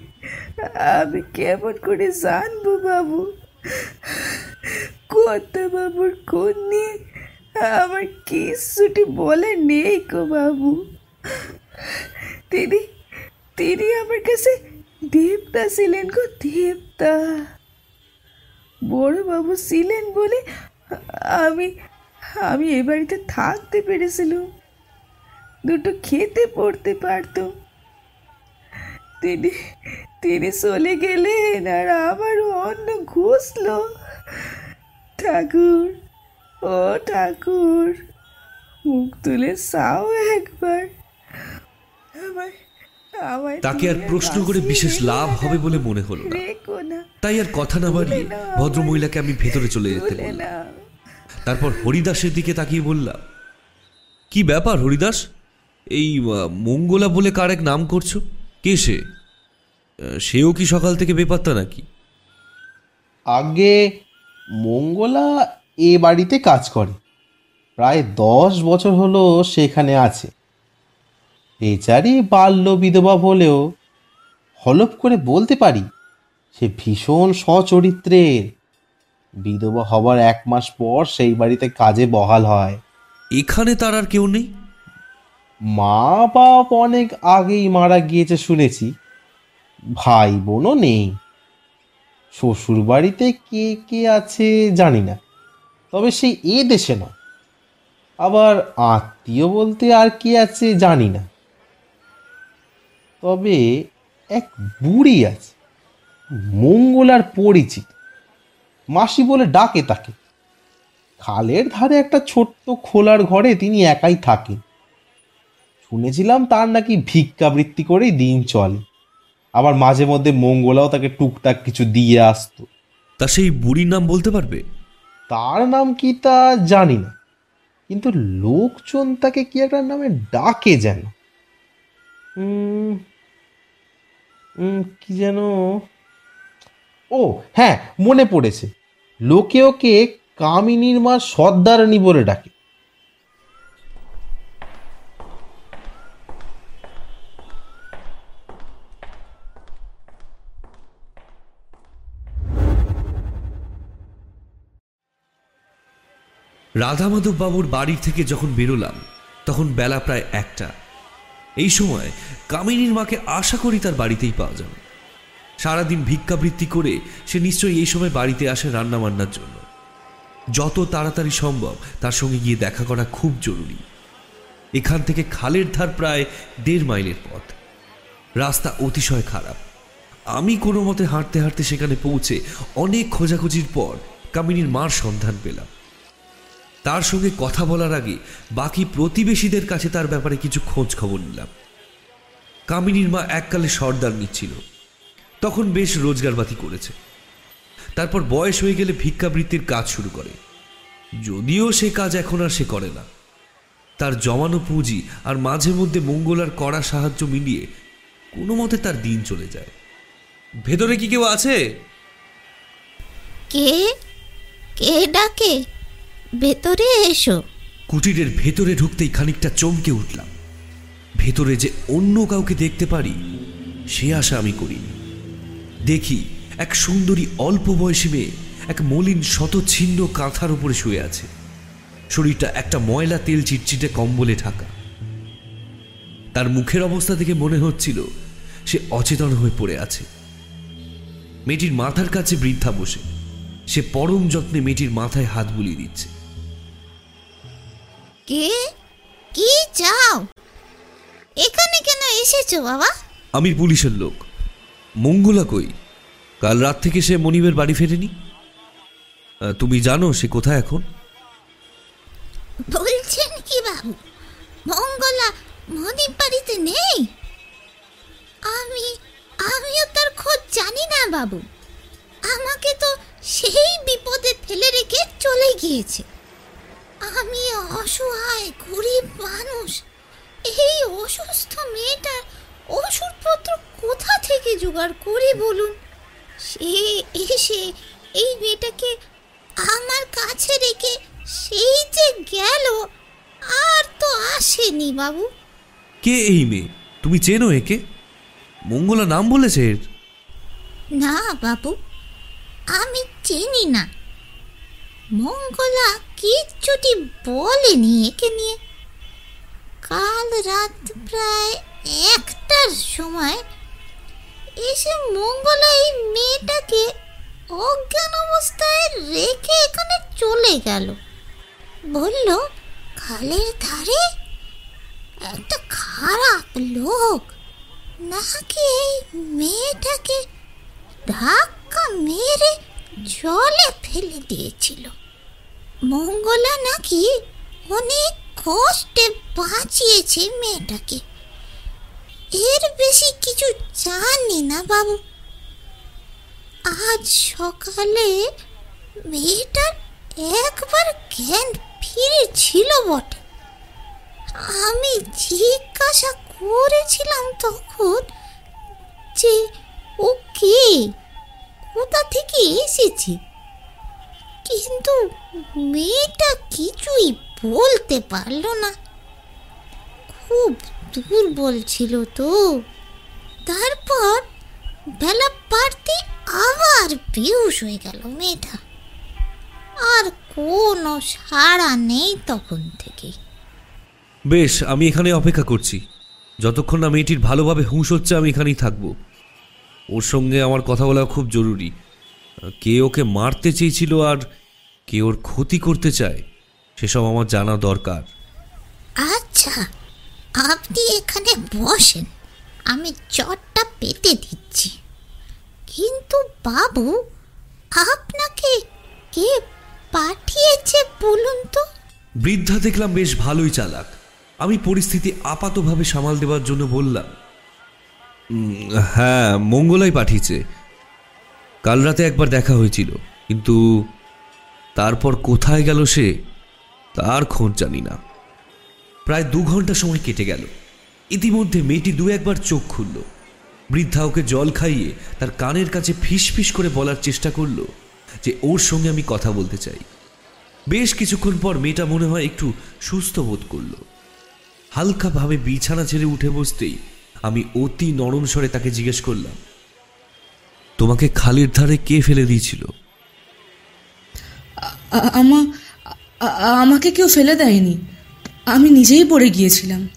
আমি কেমন করে জানব বাবু? কত বাবুর কোন নিয়ে আমার কিছুটি বলে নেই গো বাবু। তিনি তিনি আমার কাছে দেবতা ছিলেন গো, দেবতা। বড় বাবু ছিলেন বলে আমি আমি এ বাড়িতে থাকতে পেরেছিলাম। দুটো খেতে পড়তে পারতাম তিনি তিনি চলে গেলেন আর আবার অন্য ঘুষলো। ঠাকুর ও ঠাকুর মুখ তুলে চাও একবার। তাকে আর প্রশ্ন করে বিশেষ লাভ হবে বলে মনে হলো না। তাই আর কথা না বাড়িয়ে ভদ্রমহিলাকে আমি ভেতরে চলে যেতে বললাম। তারপর হরিদাসের দিকে তাকিয়ে বললাম, কি ব্যাপার হরিদাস? এই মঙ্গলা বলে কার এক নাম করছ? কে সে? সেও কি সকাল থেকে বেপাত্তা নাকি? আগে মঙ্গলা এ বাড়িতে কাজ করে। প্রায় দশ বছর হলো সেখানে আছে। বেচারি বাল্য বিধবা হলেও হলপ করে বলতে পারি, সে ভীষণ সচরিত্রের। বিধবা হবার এক মাস পর সেই বাড়িতে কাজে বহাল হয়। এখানে তার আর কেউ নেই? মা বাপ অনেক আগেই মারা গিয়েছে শুনেছি। ভাই বোনও নেই। শ্বশুর বাড়িতে কে কে আছে জানি না। তবে সেই এ দেশে নয়। আবার আত্মীয় বলতে আর কে আছে জানি না। তবে এক বুড়ি আছে। মঙ্গলার পরিচিত। মাসি বলে ডাকে তাকে। খালের ধারে একটা ছোট্ট খোলার ঘরে তিনি একাই থাকেন। শুনেছিলাম তার নাকি ভিক্ষাবৃত্তি করেই দিন চলে। আবার মাঝে মধ্যে মঙ্গলাও তাকে টুকটাক কিছু দিয়ে আসতো। তা সেই বুড়ির নাম বলতে পারবে? তার নাম কি তা জানি না। কিন্তু লোকজন তাকে কি একটা নামে ডাকে যেন। কি যেন? ও হ্যাঁ মনে পড়েছে। লোকে ওকে কামিনীর মা সর্দারণী বলে ডাকে। রাধামাধব বাবুর বাড়ি থেকে যখন বেরোলাম, তখন বেলা প্রায় একটা। এই সময় কামিনীর মাকে আশা করি তার বাড়িতেই পাওয়া যাবে। সারাদিন ভিক্ষাবৃত্তি করে সে নিশ্চয়ই এই সময় বাড়িতে আসে রান্না বান্নার জন্য। যত তাড়াতাড়ি সম্ভব তার সঙ্গে গিয়ে দেখা করা খুব জরুরি। এখান থেকে খালের ধার প্রায় দেড় মাইলের পথ। রাস্তা অতিশয় খারাপ। আমি কোনো মতে হাঁটতে হাঁটতে সেখানে পৌঁছে অনেক খোঁজাখুঁজির পর কামিনীর মার সন্ধান পেলাম। তার সঙ্গে কথা বলার আগে বাকি প্রতিবেশীদের কাছে তার ব্যাপারে কিছু খোঁজ খবর নিলাম। কামিনীর মা এককালে সর্দার নিচ্ছিল। তখন বেশ রোজগারবাতি করেছে। তারপর বয়স হয়ে গেলে ভিক্ষাবৃত্তির কাজ শুরু করে। যদিও সে কাজ এখন আর সে করে না। তার জমানো পুঁজি আর মাঝে মধ্যে মঙ্গলার কড়া সাহায্য মিলিয়ে কোনো মতে তার দিন চলে যায়। ভেতরে কি কেউ আছে? কে? কে ডাকে? ভেতরে এসো। কুটিরের ভেতরে ঢুকতেই খানিকটা চমকে উঠলাম। ভেতরে যে অন্য কাউকে দেখতে পারি সে আশা আমি করি দেখি এক সুন্দরী অল্প বয়সী মেয়ে এক মলিন শতচ্ছিন্ন কাঁথার উপরে শুয়ে আছে। শরীরটা একটা ময়লা তেল চিটচিটে কম্বলে ঢাকা। তার মুখের অবস্থা থেকে মনে হচ্ছিল সে অচেতন হয়ে পড়ে আছে। মেয়েটির মাথার কাছে বৃদ্ধা বসে। সে পরম যত্নে মেয়েটির মাথায় হাত বুলিয়ে দিচ্ছে। কে? কি চাও? এখানে কেন এসেছ বাবা? আমি পুলিশের লোক। মঙ্গলা কই? কাল রাত থেকে সে মনিবের বাড়ি ফেরেনি? তুমি জানো সে কোথায় এখন? বলছেন কি বাবু? মঙ্গলা মনির বাড়িতে নেই? আমি, আমিও তার খোঁজ জানি না বাবু। আমাকে তো সেই বিপদে ফেলে রেখে চলে গিয়েছে। আমি অসহায়, গরিব মানুষ। এই অসুস্থ মেয়েটার জোগাড় করি বলুন সে এসে এই মেয়েটাকে আমার কাছে রেখে সেই যে গেল আর তো আসেনি বাবু। কে এই মেয়ে? তুমি চেনো একে? মঙ্গলা নাম বলেছে এর। না বাবু আমি চিনি না। মঙ্গলা কিচ্ছুটি বলেনি একে নিয়ে। কাল রাত প্রায় একটার সময় এসে মঙ্গলা এই মেয়েটাকে অজ্ঞান অবস্থায় রেখে এখানে চলে গেল। বলল খালের ধারে একটা খারাপ লোক নাকি এই মেয়েটাকে ধাক্কা মেরে জলে ফেলে দিয়েছিল। মঙ্গলা নাকি অনেক কষ্টে বাঁচিয়েছে মেয়েটাকে। এর বেশি কিছু জানি না বাবু। আজ সকালে মেয়েটার একবার জ্ঞান ফিরেছিল বটে। আমি জিজ্ঞাসা করেছিলাম তখন যে, ও কে? কোথা থেকে এসেছে? কিন্তু মেয়েটা কিছুই বলতে পারল না। খুব দুর্বল ছিল তো। তারপর বেলা পারতে আবার বেহুশ হয়ে গেল মেয়েটা। আর কোনো সাড়া নেই তখন থেকে। বেশ আমি এখানে অপেক্ষা করছি। যতক্ষণ না মেয়েটির ভালোভাবে হুঁশ হচ্ছে আমি এখানেই থাকব। ওর সঙ্গে আমার কথা বলা খুব জরুরি। কে ওকে মারতে চেয়েছিল আর কে ওর ক্ষতি করতে চায় সেসব আমার জানা দরকার। আচ্ছা আপনি এখানে বসেন। আমি চটটা পেতে দিচ্ছি। কিন্তু বাবু, আপনাকে কে পাঠিয়েছে বলুন তো? বৃদ্ধা দেখলাম বেশ ভালোই চালাক। আমি পরিস্থিতি আপাতভাবে সামাল দেওয়ার জন্য বললাম হ্যাঁ মঙ্গলাই পাঠিয়েছে। কাল রাতে একবার দেখা হয়েছিল, কিন্তু তারপর কোথায় গেল সে, তার খোঁজ জানি না। প্রায় দু ঘণ্টা সময় কেটে গেল। ইতিমধ্যে মেয়েটি দু একবার চোখ খুলল। বৃদ্ধা ওকে জল খাইয়ে তার কানের কাছে ফিস ফিস করে বলার চেষ্টা করল যে ওর সঙ্গে আমি কথা বলতে চাই। বেশ কিছুক্ষণ পর মেয়েটা মনে হয় একটু সুস্থ বোধ করল। হালকাভাবে বিছানা ছেড়ে উঠে বসতেই আমি অতি নরম স্বরে তাকে জিজ্ঞেস করলাম, তোমাকে খালের ধারে কে ফেলে দিয়েছিল? আমাকে কেউ ফেলে দেয়নি। আমি নিজেই পড়ে গিয়েছিলাম।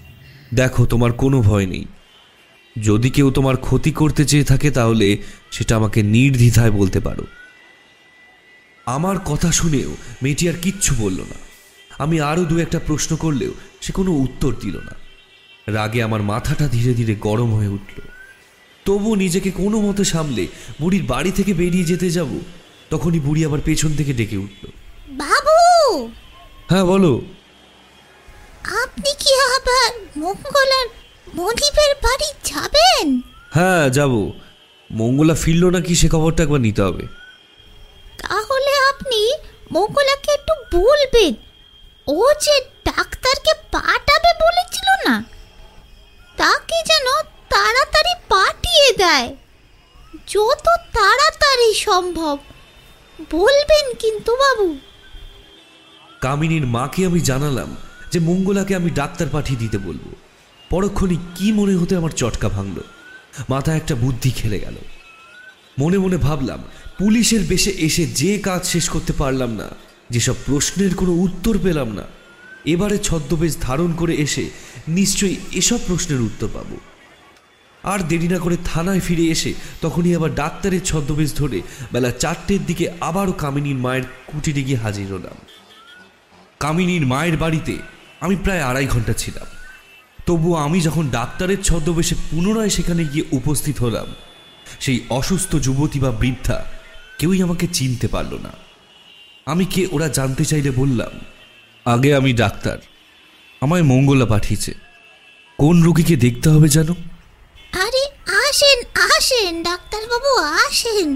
দেখো তোমার কোনো ভয় নেই। যদি কেউ তোমার ক্ষতি করতে চেয়ে থাকে তাহলে সেটা আমাকে নির্দ্বিধায় বলতে পারো। আমার কথা শুনেও মেয়েটি আর কিচ্ছু বলল না। আমি আরও দু একটা প্রশ্ন করলেও সে কোনো উত্তর দিল না। রাগে আমার মাথাটা ধীরে ধীরে গরম হয়ে উঠল। তবু নিজেকে কোনো মতে সামলে বুড়ির বাড়ি থেকে বেরিয়ে যেতে যাব তখনই বুড়ি আবার পেছন থেকে ডেকে উঠল। বাবু! হ্যাঁ বলো। আপনি কি আবার মঙ্গলার মনিবের বাড়ি যাবেন? হ্যাঁ যাব। মঙ্গলা ফিরল নাকি সে খবরটা একবার নিতে হবে। তাহলে আপনি মঙ্গলাকে একটু বলবেন। ও যে ডাক্তারকে পাঠাবে বলেছিল না তাকে যেন তাড়াতাড়ি পাঠিয়ে দেয়। যত তাড়াতাড়ি সম্ভব বলবেন কিন্তু বাবু। কামিনীর মাকে আমি জানালাম। যে মঙ্গলাকে আমি ডাক্তার পাঠিয়ে দিতে বলব। পরক্ষণই কি মনে হতে আমার চটকা ভাঙল? মাথায় একটা বুদ্ধি খেলে গেল। মনে মনে ভাবলাম, পুলিশের বেশে এসে যে কাজ শেষ করতে পারলাম না, যেসব প্রশ্নের কোনো উত্তর পেলাম না, এবারে ছদ্মবেশ ধারণ করে এসে নিশ্চয়ই এসব প্রশ্নের উত্তর পাবো। আর দেরি না করে থানায় ফিরে এসে তখনই আবার ডাক্তারের ছদ্মবেশ ধরে বেলা চারটের দিকে আবারও কামিনীর মায়ের কুটিরে গিয়ে হাজির হলাম। কামিনীর মায়ের বাড়িতে আমি প্রায় আড়াই ঘণ্টা ছিলাম। তবুও আমি যখন ডাক্তারের ছদ্মবেশে পুনরায় সেখানে গিয়ে উপস্থিত হলাম, সেই অসুস্থ যুবতী বা বৃদ্ধা কেউই আমাকে চিনতে পারল না। আমি কে ওরা জানতে চাইলে বললাম, আগে আমি ডাক্তার, আমায় মঙ্গলা পাঠিয়েছে। কোন রোগীকে দেখতে হবে জানো? আরে আসেন আসেন, ডাক্তারবাবু, আসেন।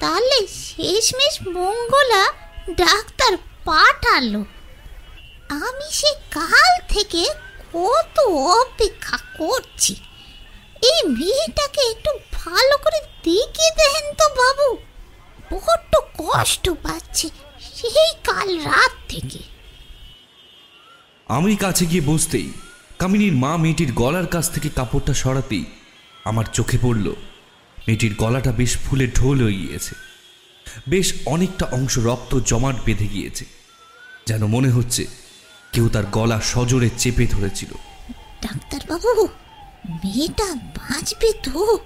তাহলে শেষমেশ মঙ্গলা ডাক্তার পাঠালো। আমি সে কাল থেকে কত অপেক্ষা করছি। এই মেয়েটাকে একটু ভালো করে দেখে দেন তো বাবু। বড্ড কষ্ট পাচ্ছে সেই কাল রাত থেকে। আমি কাছে গিয়ে বসতেই কামিনীর মা মেয়েটির গলার কাছ থেকে কাপড়টা সরাতেই আমার চোখে পড়ল। মেয়েটির গলাটা বেশ ফুলে ঢোল হয়ে গিয়েছে। বেশ অনেকটা অংশ রক্ত জমাট বেঁধে গিয়েছে। যেন মনে হচ্ছে কেউ তার গলা সজোরে চেপে ধরেছিল। ডাক্তারবাবু মেয়েটা বাঁচবে তো।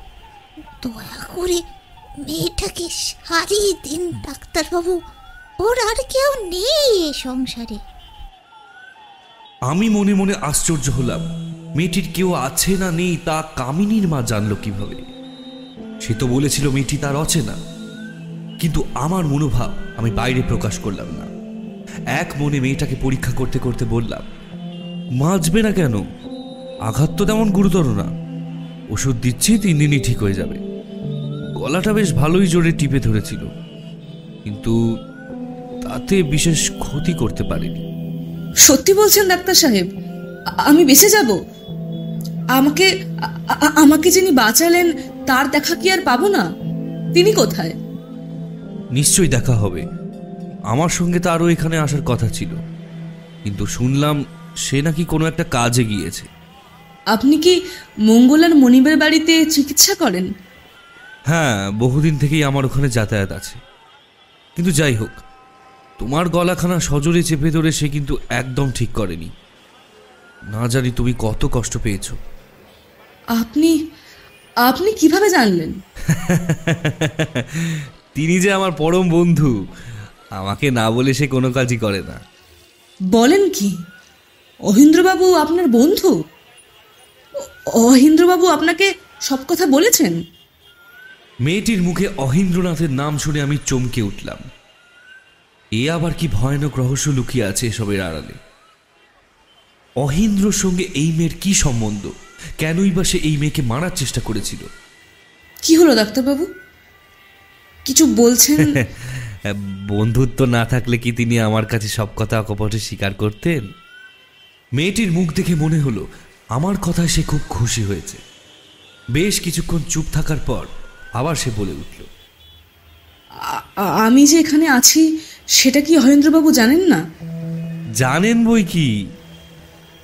দয়া করে মেয়েটাকে সারিয়ে দিন ডাক্তারবাবু। ওর আর কেউ নেই এ সংসারে। আমি মনে মনে আশ্চর্য হলাম মেয়েটির কেউ আছে না নেই তা কামিনীর মা জানলো কীভাবে? সে তো বলেছিল মেয়েটি তার অচেনা। কিন্তু আমার মনোভাব আমি বাইরে প্রকাশ করলাম না। এক মনে মেয়েটাকে পরীক্ষা করতে করতে বললাম মাজবে না কেন? আঘাত তো তেমন গুরুতর না। ওষুধ দিচ্ছি তিন দিনই ঠিক হয়ে যাবে। গলাটা বেশ ভালোই জোরে টিপে ধরেছিল কিন্তু তাতে বিশেষ ক্ষতি করতে পারেনি। সত্যি বলছেন ডাক্তার সাহেব আমি বেঁচে যাব? আমাকে আমাকে যিনি বাঁচালেন তার দেখা কি আর পাবো না? তিনি কোথায়? নিশ্চয়ই দেখা হবে। আমার সঙ্গে তারও এখানে আসার কথা ছিল। কিন্তু শুনলাম সে নাকি কোনো একটা কাজে গিয়েছে। আপনি কি মঙ্গলার মনিবের বাড়িতে চিকিৎসা করেন? হ্যাঁ বহুদিন থেকেই আমার ওখানে যাতায়াত আছে। কিন্তু যাই হোক তোমার গলাখানা সজোরে চেপে ধরে সে কিন্তু একদম ঠিক করেনি। না জানি তুমি কত কষ্ট পেয়েছ। আপনি আপনি কীভাবে জানলেন? (laughs) তিনি যে আমার পরম বন্ধু আমাকে না বলে সে কোনো কাজই করে না। বলেন কি? অহিন্দ্রবাবু আপনার বন্ধু? অহিন্দ্রবাবু আপনাকে সব কথা বলেছেন? মেয়েটির মুখে অহিন্দ্রনাথের নাম শুনে আমি চমকে উঠলাম। এ আবার কি ভয়ানক রহস্য লুকিয়ে আছে এসবের আড়ালে? অহিন্দ্রর সঙ্গে এই মেয়ের কি সম্বন্ধ? কেনই বা সে এই মেয়েকে মারার চেষ্টা করেছিল? কি হলো ডাক্তারবাবু? কিছু বলছেন? (laughs) বন্ধুত্ব না থাকলে কি তিনি আমার কাছে সব কথা অকপটে স্বীকার করতেন? মেয়েটির মুখ দেখে মনে হলো আমার কথায় সে খুব খুশি হয়েছে। বেশ কিছুক্ষণ চুপ থাকার পর আবার সে বলে উঠল আমি যে এখানে আছি সেটা কি হরেন্দ্রবাবু জানেন না? জানেন বই কি?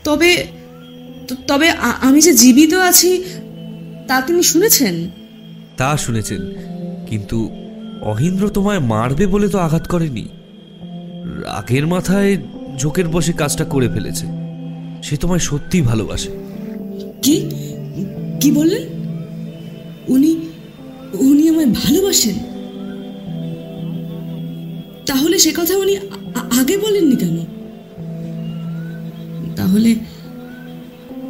তবে তবে আমি যে জীবিত আছি তা তিনি শুনেছেন? তা শুনেছেন কিন্তু অহিন্দ্র তোমায় মারবে বলে তো আঘাত করেনি। রাগের মাথায় ঝোঁকের বসে কাজটা করে ফেলেছে। সে তোমায় সত্যিই ভালোবাসে। কি? কি বললেন? উনি উনি আমায় ভালোবাসেন? তাহলে সে কথা উনি আগে বলেননি কেন? তাহলে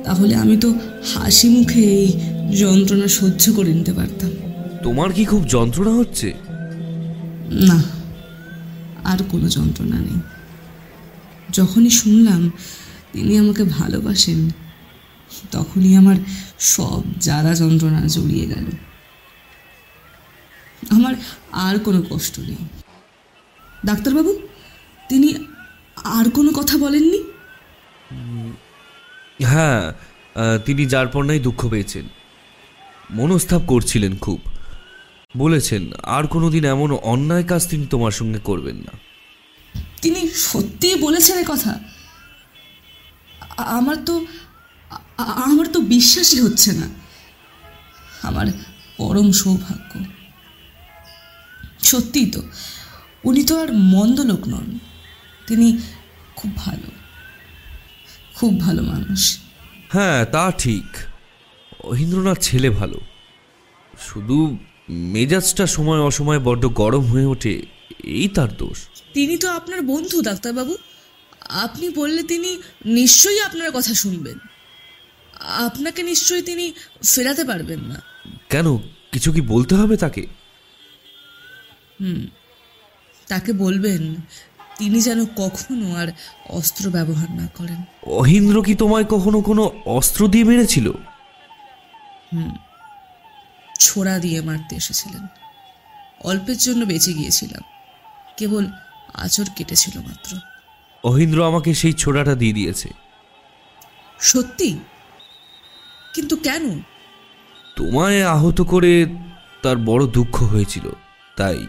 তাহলে আমি তো হাসি মুখে এই যন্ত্রণা সহ্য করে নিতে পারতাম। তোমার কি খুব যন্ত্রণা হচ্ছে? না, আর কোনো যন্ত্রণা নেই। যখনই শুনলাম তিনি আমাকে ভালোবাসেন, তখনই আমার সব জ্বালা যন্ত্রণা জড়িয়ে গেল। আমার আর কোনো কষ্ট নেই। ডাক্তারবাবু, তিনি আর কোনো কথা বলেননি? হ্যাঁ তিনি যার পর নাই দুঃখ পেয়েছেন। মনস্তাপ করছিলেন খুব। বলেছেন আর কোনোদিন এমন অন্যায় কাজ তিনি তোমার সঙ্গে করবেন না। তিনি সত্যিই বলেছেন কথা? আমার তো আমার তো বিশ্বাসই হচ্ছে না। আমার পরম সৌভাগ্য। সত্যিই তো উনি তো আর মন্দ লোক নন। তিনি খুব ভালো খুব ভালো মানুষ। হ্যাঁ তা ঠিক। অহিন্দ্রনাথ ছেলে ভালো। শুধু মেজাজটা সময় অসময় বড্ড গরম হয়ে ওঠে এই তার দোষ। তিনি তো আপনার বন্ধু ডাক্তারবাবু। আপনি বললে তিনি নিশ্চয়ই আপনার কথা শুনবেন। আপনাকে নিশ্চয়ই তিনি ফেরাতে পারবেন না। কেন? কিছু কি বলতে হবে তাকে? হুম তাকে বলবেন তিনি যেন কখনো আর অস্ত্র ব্যবহার না করেন। অহিন্দ্র কি তোমায় কখনো কোনো অস্ত্র দিয়ে মেরেছিল? হুম ছোড়া দিয়ে মারতে এসেছিলেন। অল্পের জন্য বেঁচে গিয়েছিলাম। কেবল আচর কেটেছিল মাত্র। অহিন্দ্র আমাকে সেই ছোড়াটা দিয়ে দিয়েছে। সত্যি? কিন্তু কেন? তোমায় আহত করে তার বড় দুঃখ হয়েছিল তাই।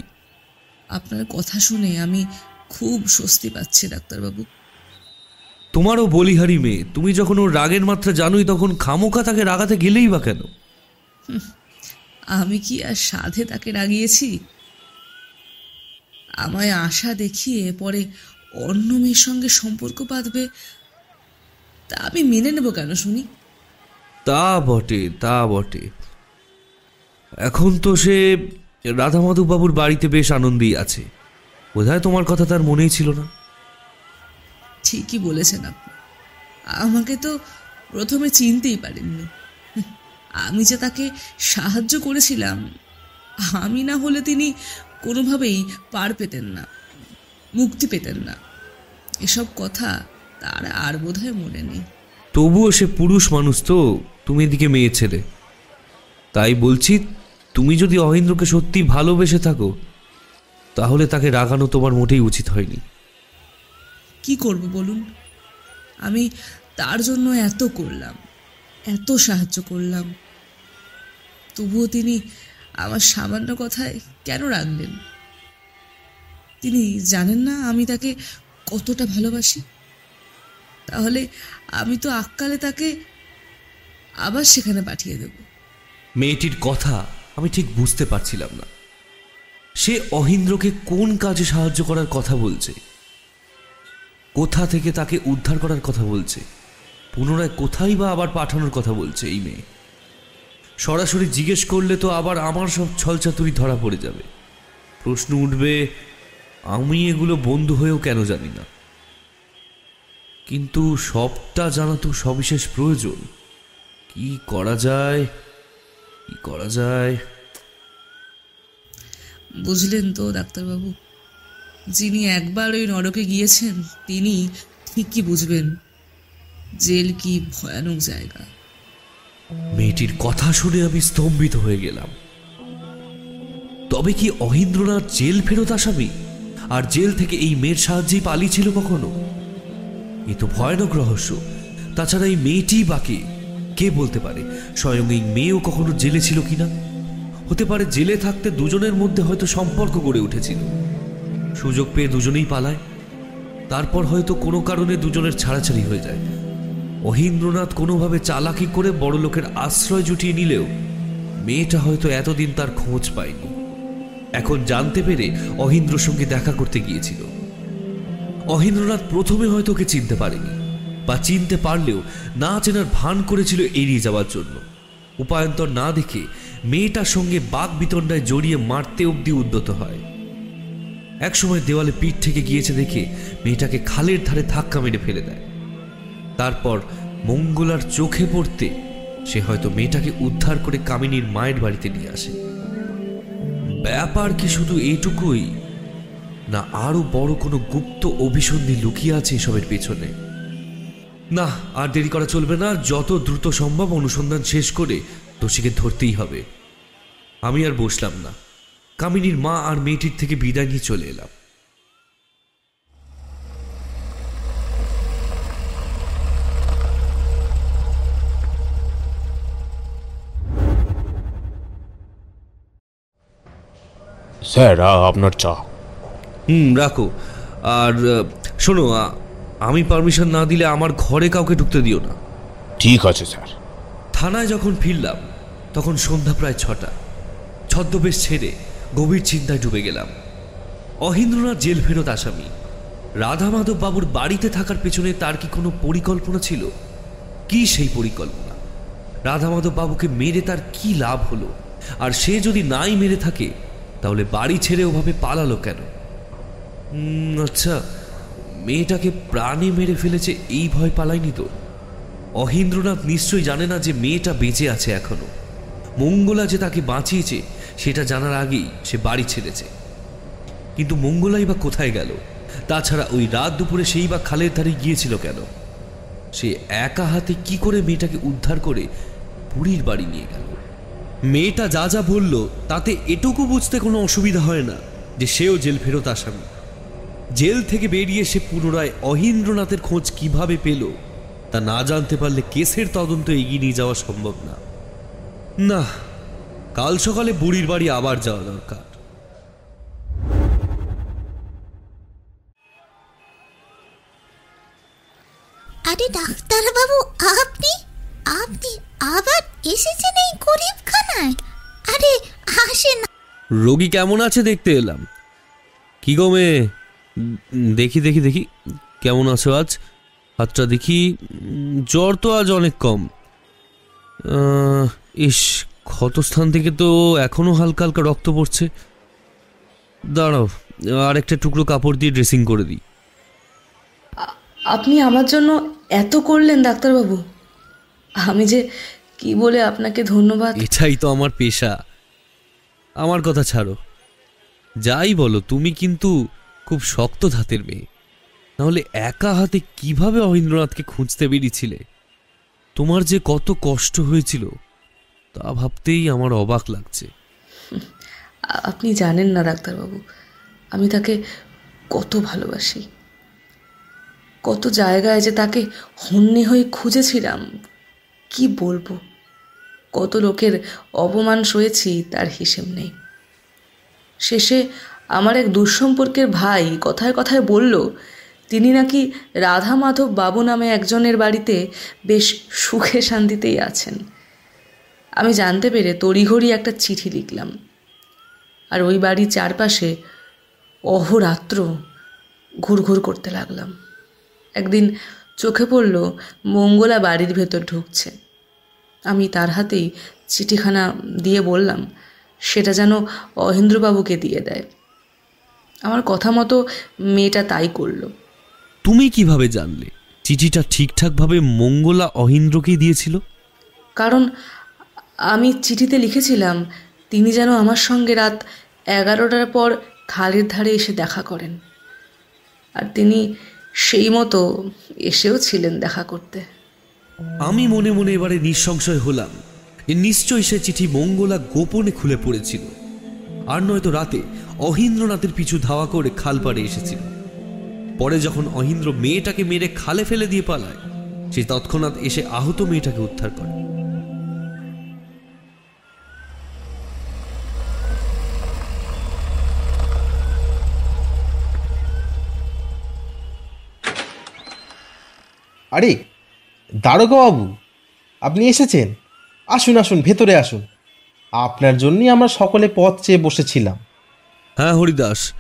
আপনার কথা শুনে আমি খুব স্বস্তি পাচ্ছি ডাক্তারবাবু। তোমারও বলিহারি মেয়ে তুমি যখন ওর রাগের মাত্রা জানোই তখন খামোকা তাকে রাগাতে গেলেই বা কেন? আমি কি আর সাধে তাকে রাগিয়েছি? আমায় আশা দেখিয়ে পরে অন্য মেয়ের সঙ্গে সম্পর্ক বাঁধবে তা আমি মেনে নেব কেন শুনি? তা বটে তা বটে। এখন তো সে রাধা বাবুর বাড়িতে বেশ আনন্দেই আছে। বোধহয় তোমার কথা তার মনেই ছিল না। ঠিকই বলেছেন আপনি। আমাকে তো প্রথমে চিনতেই পারেননি। আমি যে তাকে সাহায্য করেছিলাম আমি না হলে তিনি কোনোভাবেই পার পেতেন না মুক্তি পেতেন না। এসব কথা তার আর বোধহয় মনে নেই। তবুও সে পুরুষ মানুষ তো তুমি এদিকে মেয়ে ছেলে। তাই বলছি তুমি যদি অহিন্দ্রকে সত্যি ভালোবেসে থাকো তাহলে তাকে রাগানো তোমার মোটেই উচিত হয়নি। কি করব বলুন? আমি তার জন্য এত করলাম। এত সাহায্য করলাম। তবুও তিনি আমার সামান্য কথায় কেন রাখলেন তিনি জানেন না আমি তাকে কতটা ভালোবাসি? তাহলে আমি তো আক্কালে তাকে আবার সেখানে পাঠিয়ে দেব। মেয়েটির কথা আমি ঠিক বুঝতে পারছিলাম না। সে অহিন্দ্রকে কোন কাজে সাহায্য করার কথা বলছে? কোথা থেকে তাকে উদ্ধার করার কথা বলছে? পুনরায় কোথায় বা আবার পাঠানোর কথা বলছে এই মেয়ে? সরাসরি জিজ্ঞেস করলে তো আবার আমার সব ছলচাতুরি ধরা পড়ে যাবে। প্রশ্ন উঠবে, আমি এগুলো বন্ধু হয়েও কেন জানি না। কিন্তু সবটা জানা তো সবিশেষ প্রয়োজন। কি করা যায়? কি করা যায়? বুঝলেন তো, ডাক্তারবাবু। যিনি একবার ওই নরকে গিয়েছেন, তিনি ঠিকই বুঝবেন। জেল কি ভয়ানক জায়গা। মেয়েটির কথা শুনে আমি স্তম্ভিত হয়ে গেলাম। তবে কি অহিন্দ্রনাথ জেল ফেরত আসামি? আর জেল থেকে এই মেয়ের সাহায্যেই পালিয়েছিল কখনো? এ তো ভয়ানক রহস্য। তাছাড়া এই মেয়েটি বাকি কে বলতে পারে? স্বয়ং এই মেয়েও কখনো জেলে ছিল কিনা? হতে পারে জেলে থাকতে দুজনের মধ্যে হয়তো সম্পর্ক গড়ে উঠেছিল। সুযোগ পেয়ে দুজনেই পালায়। তারপর হয়তো কোনো কারণে দুজনের ছাড়াছাড়ি হয়ে যায়। অহিন্দ্রনাথ কোনোভাবে চালাকি করে বড় লোকের আশ্রয় জুটিয়ে নিলেও মেয়েটা হয়তো এতদিন তার খোঁজ পায়নি। এখন জানতে পেরে অহিন্দ্রর সঙ্গে দেখা করতে গিয়েছিল। অহিন্দ্রনাথ প্রথমে হয়তো ওকে চিনতে পারেনি, বা চিনতে পারলেও না চেনার ভান করেছিল এড়িয়ে যাওয়ার জন্য। উপায়ন্তর না দেখে মেয়েটার সঙ্গে বাঘ বিতণ্ডায় জড়িয়ে মারতে অবধি উদ্যত হয়। একসময় দেওয়ালে পিঠ থেকে গিয়েছে দেখে মেয়েটাকে খালের ধারে ধাক্কা মেরে ফেলে দেয়। তারপর মঙ্গলার চোখে পড়তে সে হয়তো মেয়েটাকে উদ্ধার করে কামিনীর মায়ের বাড়িতে নিয়ে আসে। ব্যাপার কি শুধু এইটুকুই? না আরও বড় কোনো গুপ্ত অভিসন্ধি লুকিয়ে আছে এসবের পেছনে? না, আর দেরি করা চলবে না, যত দ্রুত সম্ভব অনুসন্ধান শেষ করে দোষীকে ধরতেই হবে। আমি আর বসলাম না। কামিনীর মা আর মেয়েটির থেকে বিদায় নিয়ে চলে এলাম। স্যার আপনার চা। হুম রাখো। আর শোনো আমি পারমিশন না দিলে আমার ঘরে কাউকে ঢুকতে দিও না। ঠিক আছে স্যার। থানায় যখন ফিরলাম তখন সন্ধ্যা প্রায় ছটা। ছদ্মবেশ ছেড়ে গভীর চিন্তায় ডুবে গেলাম। অহিন্দ্রনাথ জেল ফেরত আসামি। রাধা মাধব বাবুর বাড়িতে থাকার পেছনে তার কি কোনো পরিকল্পনা ছিল? কি সেই পরিকল্পনা? রাধা মাধব বাবুকে মেরে তার কি লাভ হলো? আর সে যদি নাই মেরে থাকে তাহলে বাড়ি ছেড়ে ওভাবে পালালো কেন? আচ্ছা মেয়েটাকে প্রাণে মেরে ফেলেছে এই ভয় পালায়নি তো। অহিন্দ্রনাথ নিশ্চয়ই জানে না যে মেয়েটা বেঁচে আছে এখনও। মঙ্গলা যে তাকে বাঁচিয়েছে, সেটা জানার আগেই সে বাড়ি ছেড়েছে। কিন্তু মঙ্গলাই বা কোথায় গেল? তাছাড়া ওই রাত দুপুরে সেই বা খালের ধারে গিয়েছিল কেন? সে একা হাতে কি করে মেয়েটাকে উদ্ধার করে বুড়ির বাড়ি নিয়ে গেল? মেয়েটা যা যা বলল, তাতে এটুকু বুঝতে কোনো অসুবিধা হয় না যে সেও জেল ফেরত আসামি। জেল থেকে বেরিয়ে সে পুনরায় অহিন্দ্রনাথের খোঁজ কীভাবে পেল, তা না জানতে পারলে কেসের তদন্ত এগিয়ে নিয়ে যাওয়া সম্ভব না। না, কাল সকালে বুড়ির বাড়ি আবার যাওয়া দরকার। আরে ডাক্তারবাবু, আপনি? আপনি আবার এসেছেন এই গরিবখানায়? আরে আসেন। রোগী কেমন আছে দেখতে এলাম। কি গো মেয়ে? দেখি দেখি দেখি। কেমন আছো আজ? হাতটা দেখি। জ্বর তো আজ অনেক কম। ইস ক্ষতস্থান থেকে তো এখনও হালকা হালকা রক্ত পড়ছে। দাঁড়াও আর একটা টুকরো কাপড় দিয়ে ড্রেসিং করে দিই। আপনি আমার জন্য এত করলেন ডাক্তারবাবু। আমি যে কি বলে আপনাকে ধন্যবাদ? এটাই তো আমার পেশা। আমার কথা ছাড়ো। যাই বলো তুমি কিন্তু খুব শক্ত ধাতের মেয়ে। নাহলে একা হাতে কীভাবে অহিন্দ্রনাথকে খুঁজতে বেরিয়েছিলে? তোমার যে কত কষ্ট হয়েছিল তা ভাবতেই আমার অবাক লাগছে। আপনি জানেন না ডাক্তারবাবু আমি তাকে কত ভালোবাসি। কত জায়গায় যে তাকে হন্যে হয়ে খুঁজেছিলাম। কি বলব? কত লোকের অপমান সয়েছি তার হিসেব নেই। শেষে আমার এক দুঃসম্পর্কের ভাই কথায় কথায় বলল, তিনি নাকি রাধা মাধব বাবু নামে একজনের বাড়িতে বেশ সুখে শান্তিতেই আছেন। আমি জানতে পেরে তড়িঘড়ি একটা চিঠি লিখলাম। আর ওই বাড়ির চারপাশে অহরাত্র ঘুরঘুর করতে লাগলাম। একদিন চোখে পড়ল মঙ্গলা বাড়ির ভেতর ঢুকছে। আমি তার হাতেই চিঠিখানা দিয়ে বললাম সেটা যেন অহেন্দ্রবাবুকে দিয়ে দেয়। আমার কথা মতো মেয়েটা তাই করল। তুমি কীভাবে জানলে? চিঠিটা ঠিকঠাকভাবে মঙ্গলা অহিন্দ্রকেই দিয়েছিল? কারণ আমি চিঠিতে লিখেছিলাম তিনি যেন আমার সঙ্গে রাত এগারোটার পর খালের ধারে এসে দেখা করেন। আর তিনি সেই মতো এসেও ছিলেন দেখা করতে। আমি মনে মনে এবারে নিঃসংশয় হলাম। নিশ্চয়ই সে চিঠি মঙ্গলা গোপনে খুলে পড়েছিল। আর নয়তো রাতে অহিন্দ্রনাথের পিছু ধাওয়া করে খাল পাড়ে এসেছিল। পরে যখন অহিন্দ্র মেয়েটাকে মেরে খালে ফেলে দিয়ে পালায়, সে তৎক্ষণাৎ এসে আহত মেয়েটাকে উদ্ধার করে। আরে দারোগা বাবু আপনি এসেছেন? আসুন আসুন ভেতরে আসুন। আপনার জন্যই আমরা সকলে পথ চেয়ে বসেছিলাম। হ্যাঁ হরিদাস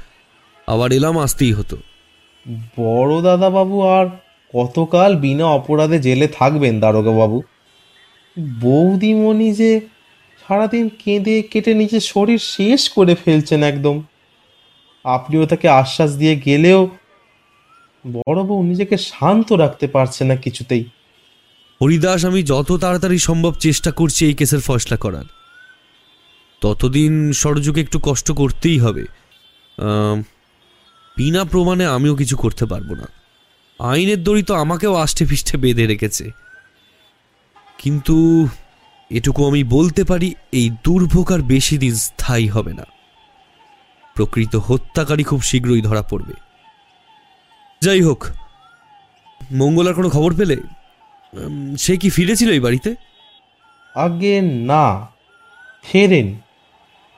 আবার এলাম আসতেই হতো। বড় দাদা বাবু আর কতকাল বিনা অপরাধে জেলে থাকবেন দারোগা বাবু বৌদিমণি যে সারাদিন কেঁদে কেটে নিজের শরীর শেষ করে ফেলছেন একদম। আপনিও তাকে আশ্বাস দিয়ে গেলেও বড় বউ নিজেকে শান্ত রাখতে পারছে না কিছুতেই। হরিদাস, আমি যত তাড়াতাড়ি সম্ভব চেষ্টা করছি এই কেসের ফয়সলা করার। ততদিন সরযুগে একটু কষ্ট করতেই হবে। বিনা প্রমাণে আমিও কিছু করতে পারব না। আইনের দড়ি তো আমাকেও আষ্টে ফিষ্টে বেঁধে রেখেছে। কিন্তু এটুকু আমি বলতে পারি, এই দুর্ভোগ আর বেশি দিন স্থায়ী হবে না। প্রকৃত হত্যাকারী খুব শীঘ্রই ধরা পড়বে। যাই হোক মঙ্গলার কোনো খবর পেলে সে কি ফিরেছিল এই বাড়িতে? আগে না ফেরেন।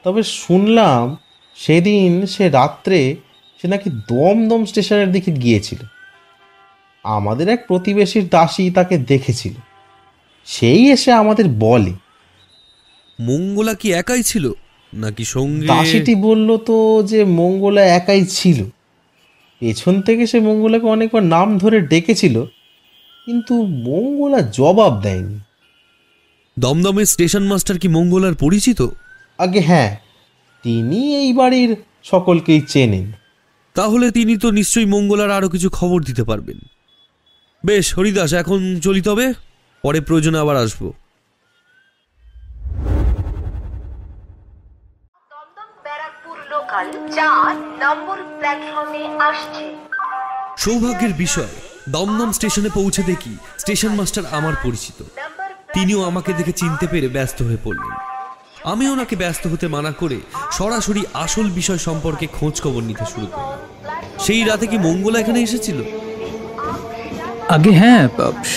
তবে শুনলাম সেদিন সে রাত্রে সে নাকি দমদম স্টেশনের দিকে গিয়েছিল। আমাদের এক প্রতিবেশীর দাসী তাকে দেখেছিল। সেই এসে আমাদের বলে মঙ্গলা কি একাই ছিল? নাকি সঙ্গে দাসীটি বলল তো যে মঙ্গলা একাই ছিল। পেছন থেকে সে মঙ্গলাকে অনেকবার নাম ধরে ডেকেছিল কিন্তু মঙ্গলা জবাব দেয়নি। দমদমের স্টেশন মাস্টার কি মঙ্গলার পরিচিত? আগে হ্যাঁ তিনি এই বাড়ির সকলকেই চেনেন। তাহলে তিনি তো নিশ্চয়ই মঙ্গলার আরও কিছু খবর দিতে পারবেন। বেশ হরিদাস এখন চলি তবে? পরে প্রয়োজনে আবার আসব। চার নম্বর প্ল্যাটফর্মে আসছে। সৌভাগ্যের বিষয় দমদম স্টেশনে পৌঁছে দেখি স্টেশন মাস্টার আমার পরিচিত। তিনিও আমাকে দেখে চিনতে পেরে ব্যস্ত হয়ে পড়লেন। আমি ওনাকে ব্যস্ত হতে মানা করে সরাসরি আসল বিষয় সম্পর্কে খোঁজ খবর নিতে শুরু করলাম। সেই রাতে কি মঙ্গলা এখানে এসেছিল? আগে হ্যাঁ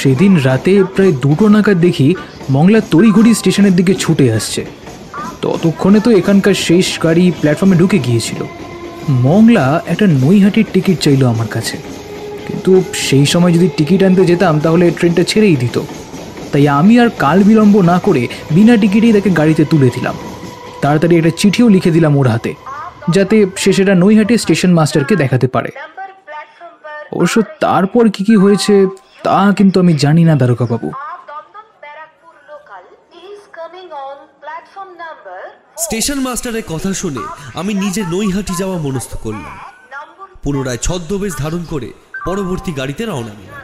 সেদিন রাতে প্রায় দুটো নাগাদ দেখি মংলা তড়িঘড়ি স্টেশনের দিকে ছুটে আসছে। ততক্ষণে তো এখানকার শেষ গাড়ি প্ল্যাটফর্মে ঢুকে গিয়েছিল। মংলা একটা নৈহাটির টিকিট চাইলো আমার কাছে। কিন্তু সেই সময় যদি টিকিট আনতে যেতাম, তাহলে ট্রেনটা ছেড়েই দিত। তাই আমি আর কাল বিলম্ব না করে বিনা টিকিটেই তাকে গাড়িতে তুলে দিলাম। তাড়াতাড়ি একটা চিঠিও লিখে দিলাম ওর হাতে, যাতে সে সেটা নৈহাটি স্টেশন মাস্টারকে দেখাতে পারে। অবশ্য তারপর কি কি হয়েছে, তা কিন্তু আমি জানি না দ্বারকা স্টেশন মাস্টারের কথা শুনে আমি নিজে নৈহাটি যাওয়া মনস্থ করলাম। পুনরায় ছদ্মবেশ ধারণ করে পরবর্তী গাড়িতে রওনা দিলাম।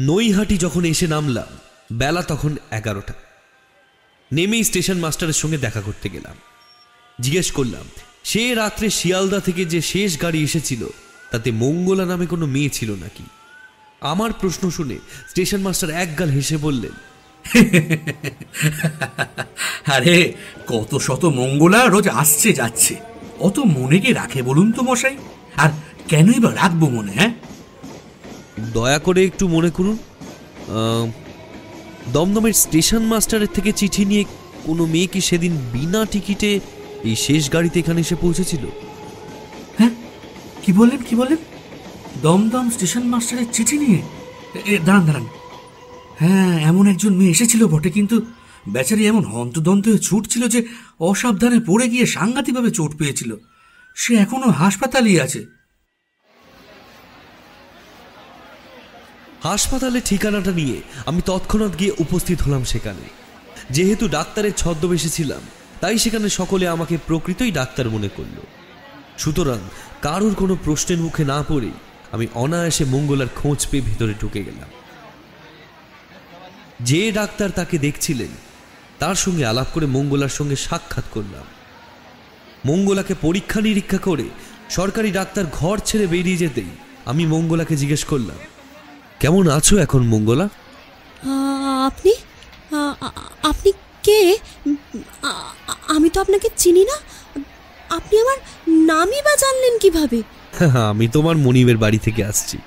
নৈহাটি যখন এসে নামলাম, বেলা তখন এগারোটা। নেমেই স্টেশন মাস্টারের সঙ্গে দেখা করতে গেলাম। জিজ্ঞেস করলাম, সে রাত্রে শিয়ালদা থেকে যে শেষ গাড়ি এসেছিল, তাতে মঙ্গলা নামে কোনো মেয়ে ছিল নাকি? আমার প্রশ্ন শুনে স্টেশন মাস্টার একগাল হেসে বললেন, (laughs) আরে, কত শত মঙ্গলা রোজ আসছে যাচ্ছে। অত মনে কি রাখে বলুন তো মশাই। আর কেনই বা রাখব মনে হ্যাঁ? দয়া করে একটু মনে করুন। দমদমের স্টেশন মাস্টারের থেকে চিঠি নিয়ে কোনো মেয়ে কি সেদিন বিনা টিকিটে এই শেষ গাড়িতে এখানে এসে পৌঁছেছিল? হ্যাঁ? কি বললেন কি বললেন? দমদম স্টেশন মাস্টারের চিঠি নিয়ে? দাঁড়ান দাঁড়ান। হ্যাঁ এমন একজন মেয়ে এসেছিল বটে, কিন্তু বেচারি এমন হন্তদন্ত হয়ে ছুটছিল যে অসাবধানে পড়ে গিয়ে সাংঘাতিকভাবে চোট পেয়েছিল। সে এখনও হাসপাতালেই আছে। হাসপাতালের ঠিকানাটা নিয়ে আমি তৎক্ষণাৎ গিয়ে উপস্থিত হলাম সেখানে। যেহেতু ডাক্তারের ছদ্মবেশে ছিলাম, তাই সেখানে সকলে আমাকে প্রকৃতই ডাক্তার মনে করল। সুতরাং কারোর কোনো প্রশ্নের মুখে না পড়েই আমি অনায়াসে মঙ্গলার খোঁজ পেয়ে ভেতরে ঢুকে গেলাম। যে ডাক্তার তাকে দেখছিলেন, তার সঙ্গে আলাপ করে মঙ্গলার সঙ্গে সাক্ষাৎ করলাম। মঙ্গলাকে পরীক্ষা নিরীক্ষা করে সরকারি ডাক্তার ঘর ছেড়ে বেরিয়ে যেতেই আমি মঙ্গলাকে জিজ্ঞেস করলাম কেমন আছো এখন মঙ্গলা? আপনি? আপনি কে? আমি তো আপনাকে চিনি না। আপনি আমার নামই বা জানলেন কীভাবে? আমি তোমার মনিবের বাড়ি থেকে আসছি।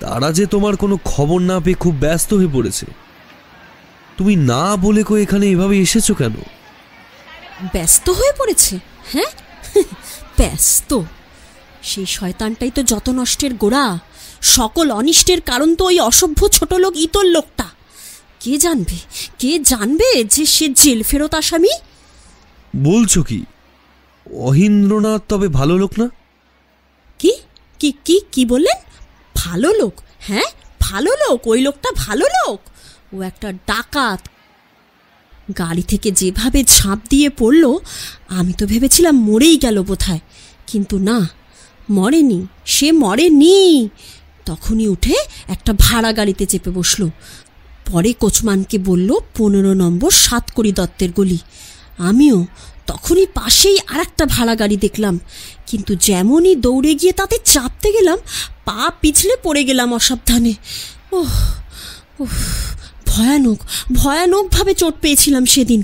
তারা যে তোমার কোনো খবর না পেয়ে খুব ব্যস্ত হয়ে পড়েছে। তুমি না বলে কো এখানে এভাবে এসেছ কেন? ব্যস্ত হয়ে পড়েছে? হ্যাঁ? (laughs) ব্যস্ত। সেই শয়তানটাই তো যত নষ্টের গোড়া। সকল অনিষ্টের কারণ তো ওই অসভ্য ছোট লোক ইতর লোকটা। কে জানবে? কে জানবে যে সে জেল ফেরত আসামি? বলছো কি? অহিন্দ্রনাথ তবে ভালো লোক না? কি? কি কি কি বললেন? ভালো লোক? হ্যাঁ ভালো লোক ওই লোকটা ভালো লোক। ও একটা ডাকাত। গাড়ি থেকে যেভাবে ঝাঁপ দিয়ে পড়ল আমি তো ভেবেছিলাম মরেই গেল বোধহয়। কিন্তু না মরেনি সে মরেনি। তখনই উঠে একটা ভাড়া গাড়িতে চেপে বসল। পরে কোচমানকে বলল পনেরো নম্বর সাতকড়ি দত্তের গলি। আমিও তখনই পাশেই আর একটা ভাড়া গাড়ি দেখলাম। কিন্তু যেমনই দৌড়ে গিয়ে তাতে চাপতে গেলাম পা পিছলে পড়ে গেলাম অসাবধানে। ওহ উফ, ভয়ানক ভয়ানকভাবে চোট পেয়েছিলাম সেদিন।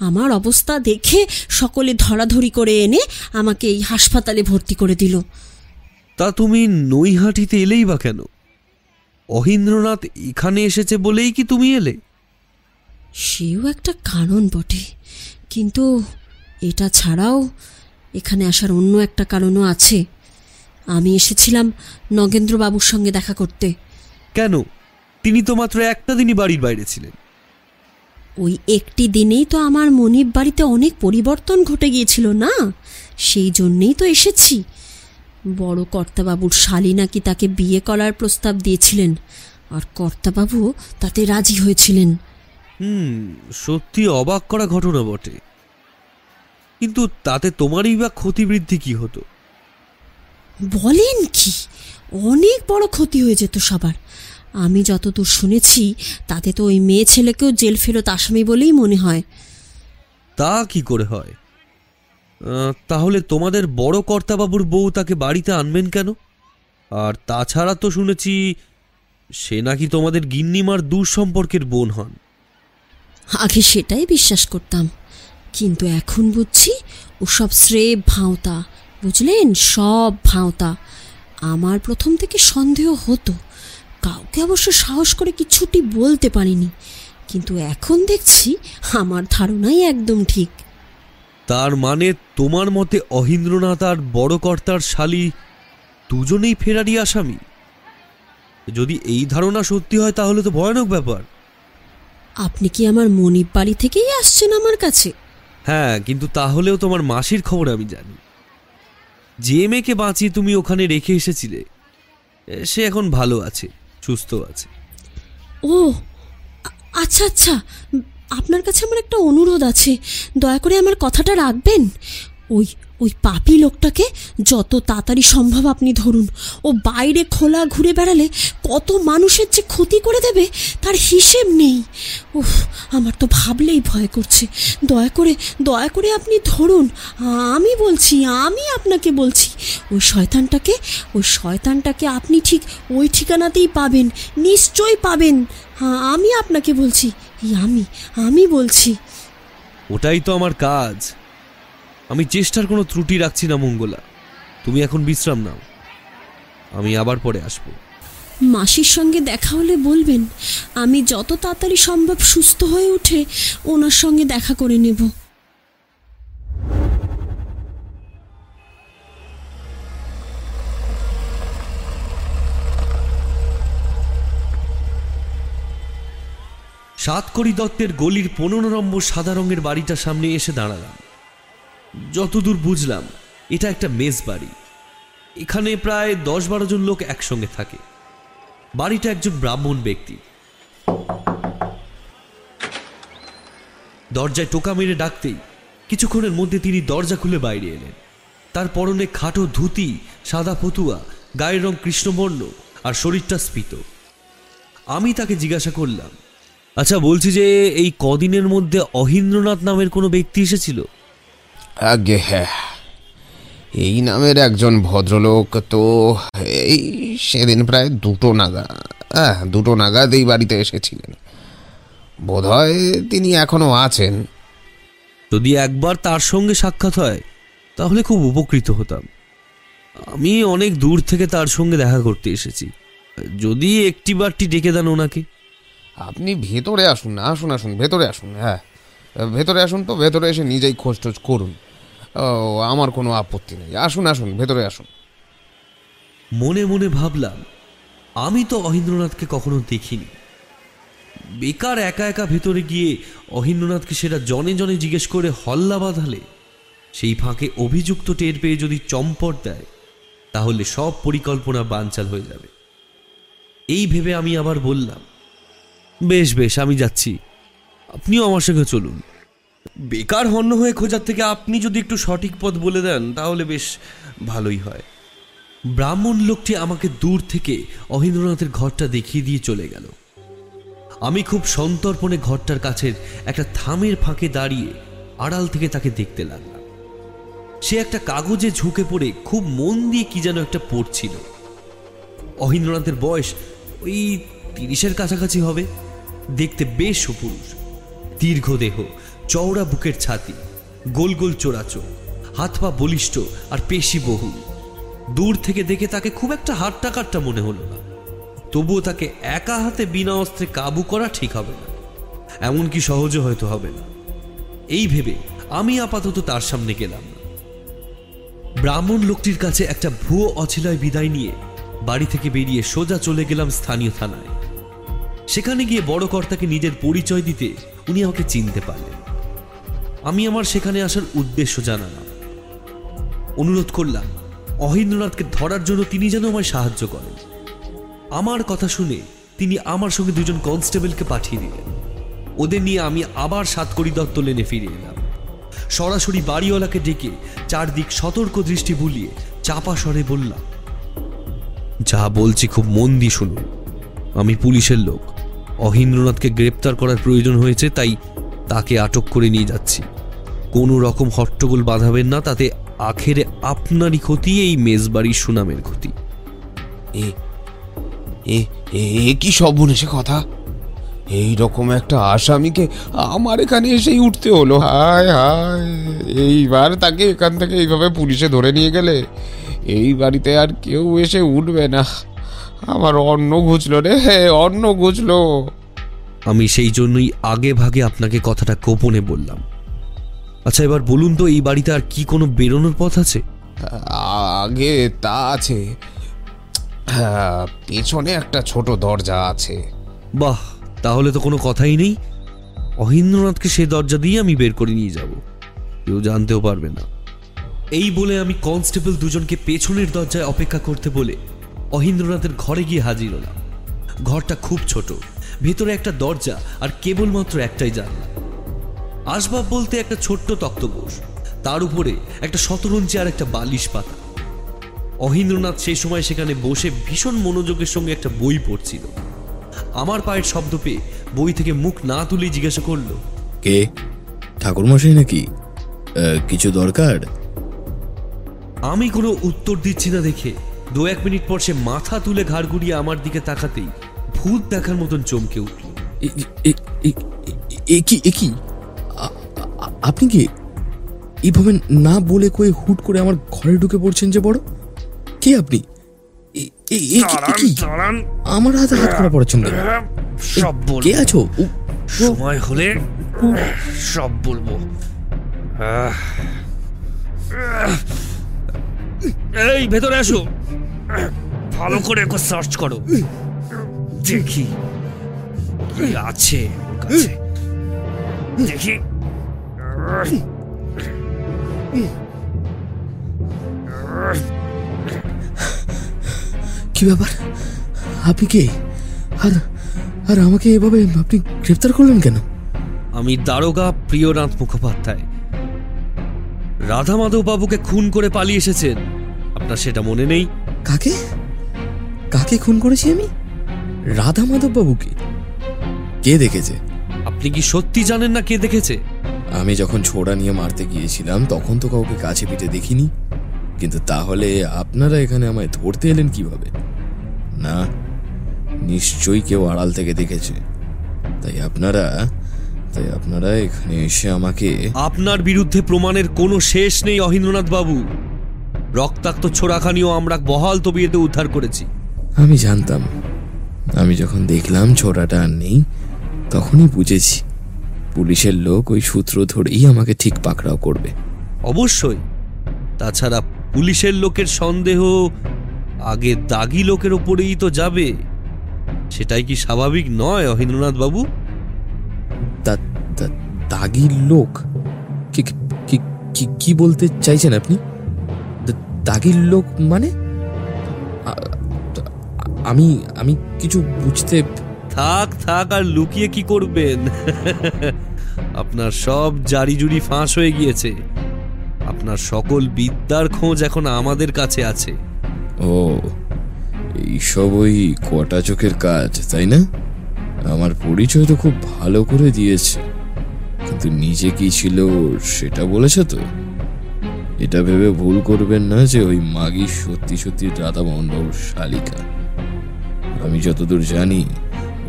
আমার অবস্থা দেখে সকলে ধরাধরি করে এনে আমাকে এই হাসপাতালে ভর্তি করে দিল। তা তুমি নৈহাটিতে এলেই বা কেন? অহিন্দ্রনাথ এখানে এসেছে বলেই কি তুমি এলে? সেও একটা কারণ বটে কিন্তু এটা ছাড়াও এখানে আসার অন্য একটা কারণও আছে। আমি এসেছিলাম নগেন্দ্রবাবুর সঙ্গে দেখা করতে। কেন? তিনি তো মাত্র একটা দিনই বাড়ির বাইরে ছিলেন। ওই একটি দিনেই তো আমার মনিব বাড়িতে অনেক পরিবর্তন ঘটে গিয়েছিল না? সেই জন্যেই তো এসেছি। বড় কর্তাবাবুর শালী নাকি তাকে বিয়ে করার প্রস্তাব দিয়েছিলেন আর কর্তাবাবু তাতে রাজি হয়েছিলেন। হুম সত্যি অবাক করা ঘটনা বটে। কিন্তু তাতে তোমারই বা ক্ষতিবৃদ্ধি কি হতো? বলেন কি? অনেক বড় ক্ষতি হয়ে যেত সবার। আমি যতদূর শুনেছি তাতে তো ওই মেয়ে ছেলেকেও জেল ফেরত আসামি বলেই মনে হয়। তা কি করে হয়? তাহলে তোমাদের বড় কর্তাবাবুর বউ তাকে বাড়িতে আনবেন কেন? আর তাছাড়া তো শুনেছি সে নাকি তোমাদের গিন্নিমার দূর সম্পর্কের বোন হন। আগে সেটাই বিশ্বাস করতাম। কিন্তু এখন বুঝছি ওসব স্রেফ ভাঁওতা, বুঝলেন? সব ভাঁওতা। আমার প্রথম থেকে সন্দেহ হতো। কাউকে অবশ্য সাহস করে কিছুটি বলতে পারিনি। কিন্তু এখন দেখছি আমার ধারণাই একদম ঠিক। তার মানে তোমার মতে অহিন্দ্রনাথ আর বড় কর্তার শালী দুজনেই ফেরারি আসামি? যদি এই ধারণা সত্যি হয় তাহলে তো ভয়ানক ব্যাপার। আপনি কি আমার মনিব বাড়ি থেকেই আসছেন আমার কাছে? হ্যাঁ কিন্তু তাহলেও তোমার মাসির খবর আমি জানি। যে মেয়েকে বাঁচিয়ে তুমি ওখানে রেখে এসেছিলে সে এখন ভালো আছে সুস্থ আছে। ও আচ্ছা আচ্ছা। আপনার কাছে আমার একটা অনুরোধ আছে। দয়া করে আমার কথাটা রাখবেন? ওই ওই পাপি লোকটাকে যত তাড়াতাড়ি সম্ভব আপনি ধরুন। ও বাইরে খোলা ঘুরে বেড়ালে কত মানুষের যে ক্ষতি করে দেবে তার হিসেব নেই। উফ, আমার তো ভাবলেই ভয় করছে। দয়া করে দয়া করে আপনি ধরুন। আমি বলছি, আমি আপনাকে বলছি, ওই শয়তানটাকে ওই শয়তানটাকে আপনি ঠিক ওই ঠিকানাতেই পাবেন। নিশ্চয়ই পাবেন। হ্যাঁ আমি আপনাকে বলছি আমি আমি বলছি। ওটাই তো আমার কাজ। আমি চেষ্টার কোনো ত্রুটি রাখছি না মঙ্গলা। তুমি এখন বিশ্রাম নাও। আমি আবার পরে আসব। মাসির সঙ্গে দেখা হলে বলবেন আমি যত তাড়াতাড়ি সম্ভব সুস্থ হয়ে উঠে ওনার সঙ্গে দেখা করে নেব। সাতকড়ি দত্তের গলির পনেরো নম্বর সাদা রঙের বাড়িটার সামনে এসে দাঁড়ালাম। যতদূর বুঝলাম, এটা একটা মেজ বাড়ি। এখানে প্রায় দশ বারো জন লোক একসঙ্গে থাকে। বাড়িটা একজন ব্রাহ্মণ ব্যক্তি। দরজায় টোকা মেরে ডাকতেই কিছুক্ষণের মধ্যে তিনি দরজা খুলে বাইরে এলেন। তার পরনে খাটো ধুতি, সাদা ফতুয়া, গায়ের রং কৃষ্ণবর্ণ আর শরীরটা স্ফীত। আমি তাকে জিজ্ঞাসা করলাম আচ্ছা বলছি যে এই কদিনের মধ্যে অহিন্দ্রনাথ নামের কোনো ব্যক্তি এসেছিল? আগে হ্যাঁ। এই নামের একজন ভদ্রলোক তো এই সেদিন প্রায় দুটো নাগা হ্যাঁ দুটো নাগাদ এই বাড়িতে এসেছিলেন। বোধহয় তিনি এখনও আছেন। যদি একবার তার সঙ্গে সাক্ষাৎ হয় তাহলে খুব উপকৃত হতাম। আমি অনেক দূর থেকে তার সঙ্গে দেখা করতে এসেছি। যদি একটি বারটি ডেকে দেন ওনাকে। আপনি ভেতরে আসুন না, আসুন আসুন, ভেতরে আসুন হ্যাঁ। ভেতরে আসুন তো, ভেতরে এসে নিজেই খোঁজ টোজ করুন। ও, আমার কোনো আপত্তি নেই। আসুন আসুন, ভেতরে আসুন। মনে মনে ভাবলাম, আমি তো অহিন্দ্রনাথকে কখনো দেখিনি। বেকার একা একা ভেতরে গিয়ে অহিন্দ্রনাথকে সেটা জনে জনে জিজ্ঞেস করে হল্লা বাঁধালে, সেই ফাঁকে অভিযুক্ত টের পেয়ে যদি চম্পট দেয়, তাহলে সব পরিকল্পনা বানচাল হয়ে যাবে। এই ভেবে আমি আবার বললাম বেশ বেশ, আমি যাচ্ছি। আপনিও আমার সঙ্গে চলুন। বেকার হন্য হয়ে খোঁজার থেকে আপনি যদি একটু সঠিক পথ বলে দেন, তাহলে বেশ ভালোই হয়। ব্রাহ্মণ লোকটি আমাকে দূর থেকে অহিন্দ্রনাথের ঘরটা দেখিয়ে দিয়ে চলে গেল। আমি খুব সন্তর্পণে ঘরটার কাছের একটা থামের ফাঁকে দাঁড়িয়ে আড়াল থেকে তাকে দেখতে লাগলাম। সে একটা কাগজে ঝুঁকে পড়ে খুব মন দিয়ে কি যেন একটা পড়ছিল। অহিন্দ্রনাথের বয়স ওই তিরিশের কাছাকাছি হবে। দেখতে বেশ সুপুরুষ। দীর্ঘ দেহ, চওড়া বুকের ছাতি, গোল গোল চোরাচো, হাত পা বলিষ্ঠ আর পেশি বহুল। দূর থেকে দেখে তাকে খুব একটা হাট্টা কাট্টা মনে হলো না। তবুও তাকে একা হাতে বিনা অস্ত্রে কাবু করা ঠিক হবে না। এমনকি সহজে হয়তো হবে না। এই ভেবে আমি আপাতত তার সামনে গেলাম। ব্রাহ্মণ লোকটির কাছে একটা ভুয়ো অছিলয় বিদায় নিয়ে বাড়ি থেকে বেরিয়ে সোজা চলে গেলাম স্থানীয় থানায়। সেখানে গিয়ে বড় কর্তাকে নিজের পরিচয় দিতে উনি আমাকে চিনতে পারলেন। আমি আমার সেখানে আসার উদ্দেশ্য জানালাম। অনুরোধ করলাম, অহিন্দ্রনাথকে ধরার জন্য তিনি যেন আমায় সাহায্য করেন। আমার কথা শুনে তিনি আমার সঙ্গে দুজন কনস্টেবলকে পাঠিয়ে দিলেন। ওদের নিয়ে আমি আবার সাতকড়ি দত্ত লেনে ফিরে এলাম। সরাসরি বাড়িওয়ালাকে ডেকে চারদিক সতর্ক দৃষ্টি বুলিয়ে চাপা স্বরে বললাম, যা বলছি খুব মন দিয়ে শুনুন। আমি পুলিশের লোক। অহিন্দ্রনাথকে গ্রেপ্তার করার প্রয়োজন হয়েছে, তাই তাকে আটক করে নিয়ে যাচ্ছি। কোনো রকম হট্টগোল বাঁধাবেন না, তাতে আখেরে আপনারই ক্ষতি, এই মেজবাড়ির সুনামের ক্ষতি। এ এ কি সর্বনেশে কথা? এই রকম একটা আসামিকে আমার এখানে এসেই উঠতে হলো। হায় হায়, এইবার তাকে এখান থেকে এইভাবে পুলিশে ধরে নিয়ে গেলে এই বাড়িতে আর কেউ এসে উঠবে না। আমার অন্ন ঘুচলো রে অন্ন ঘুচলো। আমি সেই জন্যই আগে ভাগে আপনাকে কথাটা গোপনে বললাম। আচ্ছা এবার বলুন তো এই বাড়িতে আর কি কোনো বেরোনোর পথ আছে? আগে তা আছে। হ্যাঁ, পেছনে একটা ছোট দরজা আছে। বাহ তাহলে তো কোনো কথাই নেই। অহিন্দ্রনাথকে সে দরজা দিয়ে আমি বের করে নিয়ে যাব। কেউ জানতেও পারবে না। এই বলে আমি কনস্টেবল দুজনকে পেছনের দরজায় অপেক্ষা করতে বলে অহিন্দ্রনাথের ঘরে গিয়ে হাজির হলাম। ঘরটা খুব ছোট। ভেতরে একটা দরজা আর কেবলমাত্র একটাই জানলা। আসবাব বলতে একটা ছোট্ট তক্তপোষ। তার উপরে একটা শতরঞ্চি আর একটা বালিশ পাতা। অহিন্দ্রনাথ সেই সময় সেখানে বসে ভীষণ মনোযোগের সঙ্গে একটা বই পড়ছিল। আমার পায়ের শব্দ পেয়ে বই থেকে মুখ না তুলেই জিজ্ঞাসা করল কে? ঠাকুরমশাই নাকি? কিছু দরকার? আমি কোনো উত্তর দিচ্ছি না দেখে দু এক মিনিট পর সে মাথা তুলে ঘাড় গুড়িয়ে আমার দিকে তাকাতেই ভূত দেখার মতন চমকে উঠল। এ কি এ কি? আপনি কি এইভাবে না বলে কয়ে হুট করে আমার ঘরে ঢুকে পড়ছেন যে বড়? কে আপনি? আমার হাতে হাত করা পড়েছেন সব। কে আছো? সময় হলে সব বলব। এই ভেতরে আসো। (clears throat) ভালো করে একটু সার্চ করো। দেখি কি আছে কাছে। দেখি। কি ব্যাপার? আপনি কে? আর আর আমাকে এভাবে আপনি গ্রেফতার করলেন কেন? আমি দারোগা প্রিয়নাথ মুখোপাধ্যায়। রাধা মাধব বাবুকে খুন করে পালিয়ে এসেছেন। আপনার সেটা মনে নেই? কাকে? কাকে খুন করেছি আমি? রাধা মাধব বাবুকে কে দেখেছে? আপনি কি সত্যি জানেন না কে দেখেছে? আমি যখন ছোড়া নিয়ে মারতে গিয়েছিলাম তখন তো কাউকে কাছে পিঠে দেখিনি। কিন্তু তাহলে আপনারা এখানে আমায় ধরতে এলেন কীভাবে? না নিশ্চয়ই কেউ আড়াল থেকে দেখেছে। তাই আপনারা তাই আপনারা এখানে এসে আমাকে আপনার বিরুদ্ধে প্রমাণের কোনো শেষ নেই অহিন্দ্রনাথ বাবু রক্তাক্ত ছোড়াখানিও আমরা বহাল তবিয়েতে উদ্ধার করেছি। আমি জানতাম। আমি যখন দেখলাম ছোড়াটা আর নেই তখনই বুঝেছি। পুলিশের লোক ওই সূত্র ধরেই আমাকে ঠিক পাকড়াও করবে। অবশ্যই। তাছাড়া পুলিশের লোকের সন্দেহ আগে দাগি লোকের ওপরেই তো যাবে। সেটাই কি স্বাভাবিক নয় অহিন্দ্রনাথ বাবু? দাগি লোক? কি কি- বলতে চাইছেন আপনি? দাগির লোক মানে? আমি আমি কিছু বুঝতে থাক থাক আর লুকিয়ে কি করবেন? আপনার সব জারি জুরি ফাঁস হয়ে গিয়েছে। আপনার সকল বিদ্যার খোঁজ এখন আমাদের কাছে আছে। ও এইসব ওই কটা চোখের কাজ তাই না? আমার পরিচয় তো খুব ভালো করে দিয়েছে। কিন্তু নিজে কি ছিল সেটা বলেছে তো? এটা ভেবে ভুল করবেন না যে ওই মাগি সত্যি সত্যি রাধা মোহনবাবুর শালিকা। আমি যতদূর জানি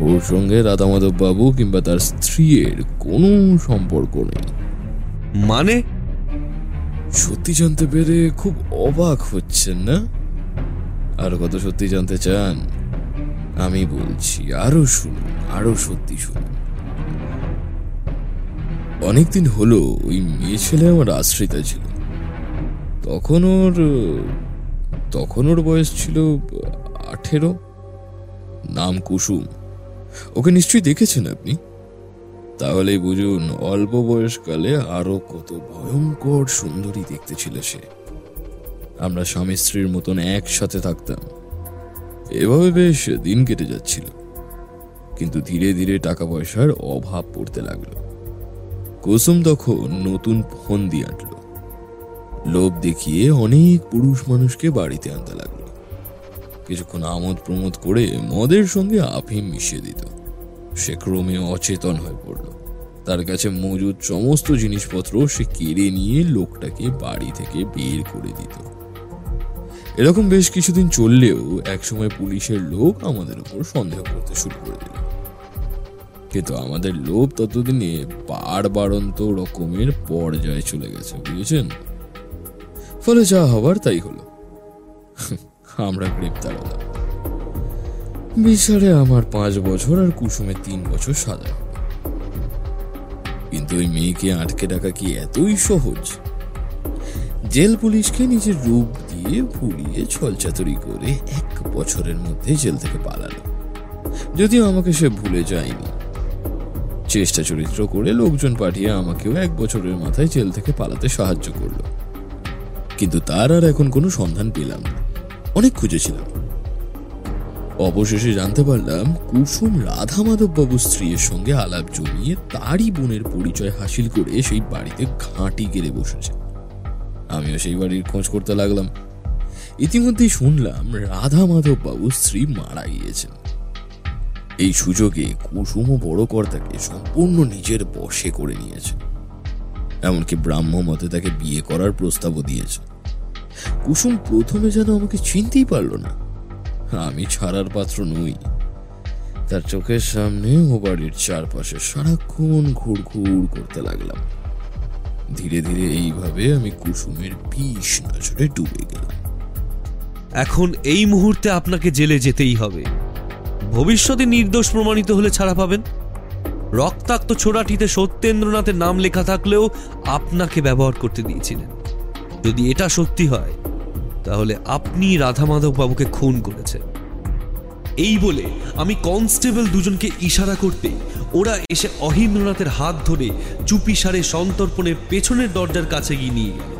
ওর সঙ্গে রাধা মাধব বাবু কিংবা তার স্ত্রীর কোনো সম্পর্ক নেই। মানে? সত্যি জানতে পেরে খুব অবাক হচ্ছেন না? আর কত সত্যি জানতে চান আমি বলছি আরও শুনুন আরও সত্যি শুনুন। অনেকদিন হলো ওই মেয়ে ছেলে আমার আশ্রিতা ছিল। তখন ওর তখন ওর বয়স ছিল আঠেরো। নাম কুসুম। ওকে নিশ্চয়ই দেখেছেন আপনি? তাহলেই বুঝুন, অল্প বয়সকালে আরও কত ভয়ঙ্কর সুন্দরী দেখতে ছিল সে। আমরা স্বামী স্ত্রীর মতন একসাথে থাকতাম। এভাবে বেশ দিন কেটে যাচ্ছিল। কিন্তু ধীরে ধীরে টাকা পয়সার অভাব পড়তে লাগল। কুসুম তখন নতুন ফোন দিয়ে আঁটলো। লোভ দেখিয়ে অনেক পুরুষ মানুষকে বাড়িতে আনতে লাগল। কিছুক্ষণ আমোদ প্রমোদ করে মদের সঙ্গে আফিম মিশিয়ে দিত। সে ক্রমে অচেতন হয়ে পড়ল। তার কাছে মজুদ সমস্ত জিনিসপত্র সে কেড়ে নিয়ে লোকটাকে বাড়ি থেকে বের করে দিত। এরকম বেশ কিছুদিন চললেও একসময় পুলিশের লোক আমাদের উপর সন্দেহ করতে শুরু করে দিল। কিন্তু আমাদের লোভ ততদিনে বার বাড়ন্ত রকমের পর্যায়ে চলে গেছে, বুঝেছেন? ফলে যা হবার তাই হলো। (laughs) আমরা গ্রেপ্তার হলাম। বিচারে আমার পাঁচ বছর আর কুসুমের তিন বছর সাজা কিন্তু ওই মেয়েকে আটকে রাখা কি এতই সহজ? জেল পুলিশকে নিজের রূপ দিয়ে ভুলিয়ে ছলচাতুরি করে এক বছরের মধ্যে জেল থেকে পালালো। যদিও আমাকে সে ভুলে যায়নি। চেষ্টা চরিত্র করে লোকজন পাঠিয়ে আমাকেও এক বছরের মাথায় জেল থেকে পালাতে সাহায্য করল। কিন্তু তার আর এখন কোনো সন্ধান পেলাম অনেক খুঁজেছিলাম। অবশেষে জানতে পারলাম কুসুম রাধা মাধব বাবু স্ত্রীর সঙ্গে আলাপ জমিয়ে তারই বোনের পরিচয় হাসিল করে সেই বাড়িতে ঘাঁটি গেড়ে বসেছে। আমিও সেই বাড়ির খোঁজ করতে লাগলাম। ইতিমধ্যেই শুনলাম রাধা মাধব বাবু স্ত্রী মারা গিয়েছেন। এই সুযোগে কুসুম বড় কর্তাকে সম্পূর্ণ নিজের বশে করে নিয়েছে। এমনকি ব্রাহ্ম মতে তাকে বিয়ে করার প্রস্তাবও দিয়েছে। কুসুম প্রথমে যেন আমাকে চিনতেই পারল না। আমি ছাড়ার পাত্র নই। তার চোখের সামনে ও বাড়ির চারপাশে সারাক্ষণ ঘুর ঘুর করতে লাগলাম। ধীরে ধীরে এইভাবে আমি কুসুমের বিষ নজরে ডুবে গেলাম। এখন এই মুহূর্তে আপনাকে জেলে যেতেই হবে। ভবিষ্যতে নির্দোষ প্রমাণিত হলে ছাড়া পাবেন? রক্তাক্ত ছোড়াটিতে সত্যেন্দ্রনাথের নাম লেখা থাকলেও আপনাকে ব্যবহার করতে দিয়েছিলেন। যদি এটা সত্যি হয়, তাহলে আপনি রাধা মাধব বাবুকে খুন করেছেন। এই বলে আমি কনস্টেবল দুজনকে ইশারা করতে ওরা এসে অহিন্দ্রনাথের হাত ধরে চুপি সারে সন্তর্পণের পেছনের দরজার কাছে গিয়ে নিয়ে গেল।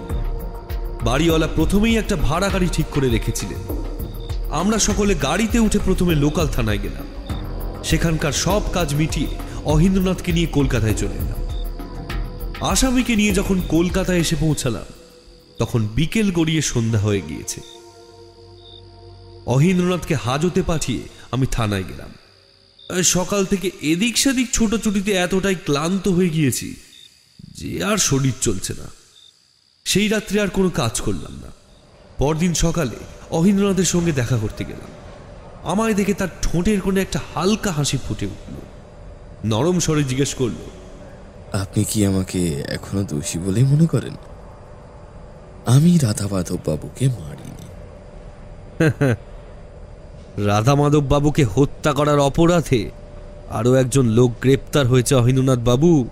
বাড়িওয়ালা প্রথমেই একটা ভাড়া গাড়ি ঠিক করে রেখেছিলেন। আমরা সকলে গাড়িতে উঠে প্রথমে লোকাল থানায় গেলাম। সেখানকার সব কাজ মিটিয়ে অহিন্দ্রনাথকে নিয়ে কলকাতায় চলে এলাম। আসামিকে নিয়ে যখন কলকাতায় এসে পৌঁছালাম, তখন বিকেল গড়িয়ে সন্ধ্যা হয়ে গিয়েছে। অহিন্দ্রনাথকে হাজতে পাঠিয়ে আমি থানায় গেলাম। সকাল থেকে এদিক সেদিক ছোটাছুটিতে এতটাই ক্লান্ত হয়ে গিয়েছি যে আর শরীর চলছে না। সেই রাত্রে আর কোনো কাজ করলাম না। পরদিন সকালে অহিন্দ্রনাথের সঙ্গে দেখা করতে গেলাম। আমায় দেখে তার ঠোঁটের কোণে একটা হালকা হাসি ফুটে উঠল। নরম স্বরে জিজ্ঞেস করল আপনি কি আমাকে এখনও দোষী বলেই মনে করেন? আমি রাধা মাধব বাবুকে মারিনি। (laughs) রাধা মাধব বাবুকে হত্যা করার অপরাধে আরও একজন লোক গ্রেপ্তার হয়েছে অহিন্দ্রনাথ বাবু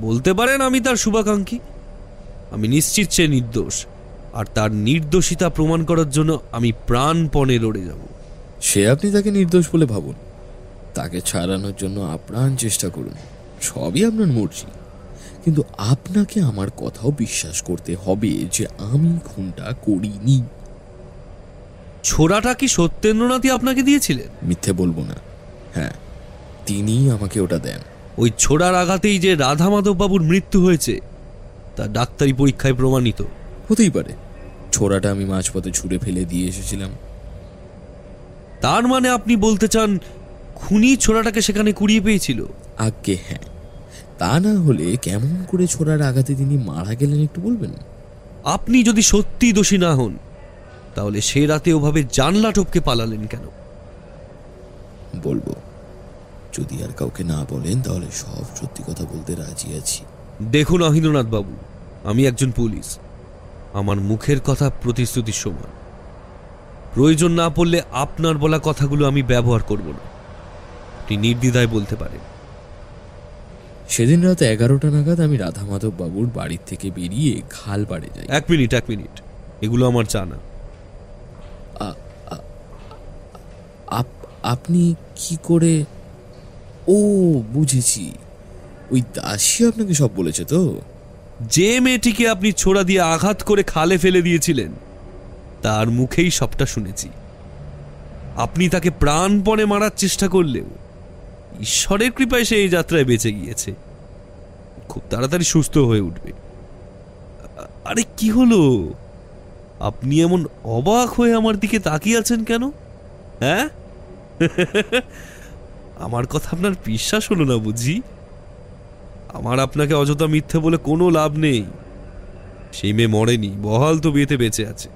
বলতে পারেন আমি তার শুভাকাঙ্ক্ষী। আমি নিশ্চিত সে নির্দোষ আর তার নির্দোষিতা প্রমাণ করার জন্য আমি প্রাণপণে লড়ে যাব। সে আপনি তাকে নির্দোষ বলে ভাবুন। তাকে ছাড়ানোর জন্য আপ্রাণ চেষ্টা করুন। সবই আপনার মর্জি। কিন্তু আপনাকে আমার কথাও বিশ্বাস করতে হবে যে আমি খুনটা করিনি। ছোড়াটা কি সত্যেন্দ্রনাথই আপনাকে দিয়েছিলেন? মিথ্যে বলব না। হ্যাঁ তিনি আমাকে ওটা দেন। ওই ছোড়ার আঘাতেই যে রাধা মাধব বাবুর মৃত্যু হয়েছে তা ডাক্তারি পরীক্ষায় প্রমাণিত। হতেই পারে। ছোড়াটা আমি মাঝপথে ছুঁড়ে ফেলে দিয়ে এসেছিলাম। তার মানে আপনি বলতে চান খুনি ছোড়াটাকে সেখানে কুড়িয়ে পেয়েছিল। আজ্ঞে হ্যাঁ। তা না হলে কেমন করে ছোড়ার আঘাতে তিনি মারা গেলেন একটু বলবেন? আপনি যদি সত্যি দোষী না হন তাহলে সে রাতে ওভাবে জানলা টপকে পালালেন কেন? বলব যদি আর কাউকে না বলেন তাহলে সব সত্যি কথা বলতে রাজি আছি। দেখুন অহিন্দ্রনাথ বাবু আমি একজন পুলিশ। আমার মুখের কথা প্রতিশ্রুতির সমান। প্রয়োজন না পড়লে আপনার বলা কথাগুলো আমি ব্যবহার করব না। আপনি নির্দ্বিধায় বলতে পারেন। সেদিন রাত এগারোটা নাগাদ আমি রাধা মাধব বাবুর বাড়ির থেকে বেরিয়ে খাল পাড়ে যাই। এক মিনিট এক মিনিট। এগুলো আমার জানা। আপ- আপনি কি করে? ও বুঝেছি। ওই দাসী আপনাকে সব বলেছে তো? যে মেয়েটিকে আপনি ছোড়া দিয়ে আঘাত করে খালে ফেলে দিয়েছিলেন তার মুখেই সবটা শুনেছি। আপনি তাকে প্রাণপণে মারার চেষ্টা করলেও ঈশ্বরের কৃপায় সে এই যাত্রায় বেঁচে গিয়েছে। খুব তাড়াতাড়ি সুস্থ হয়ে উঠবে। আরে কি হলো? আপনি এমন অবাক হয়ে আমার দিকে তাকিয়ে আছেন কেন? হ্যাঁ? আমার কথা আপনার বিশ্বাস হলো না বুঝি? আমার আপনাকে অযথা মিথ্যে বলে কোনো লাভ নেই। সেই মেয়ে মরেনি, বহাল তো বিয়েতে বেঁচে আছে।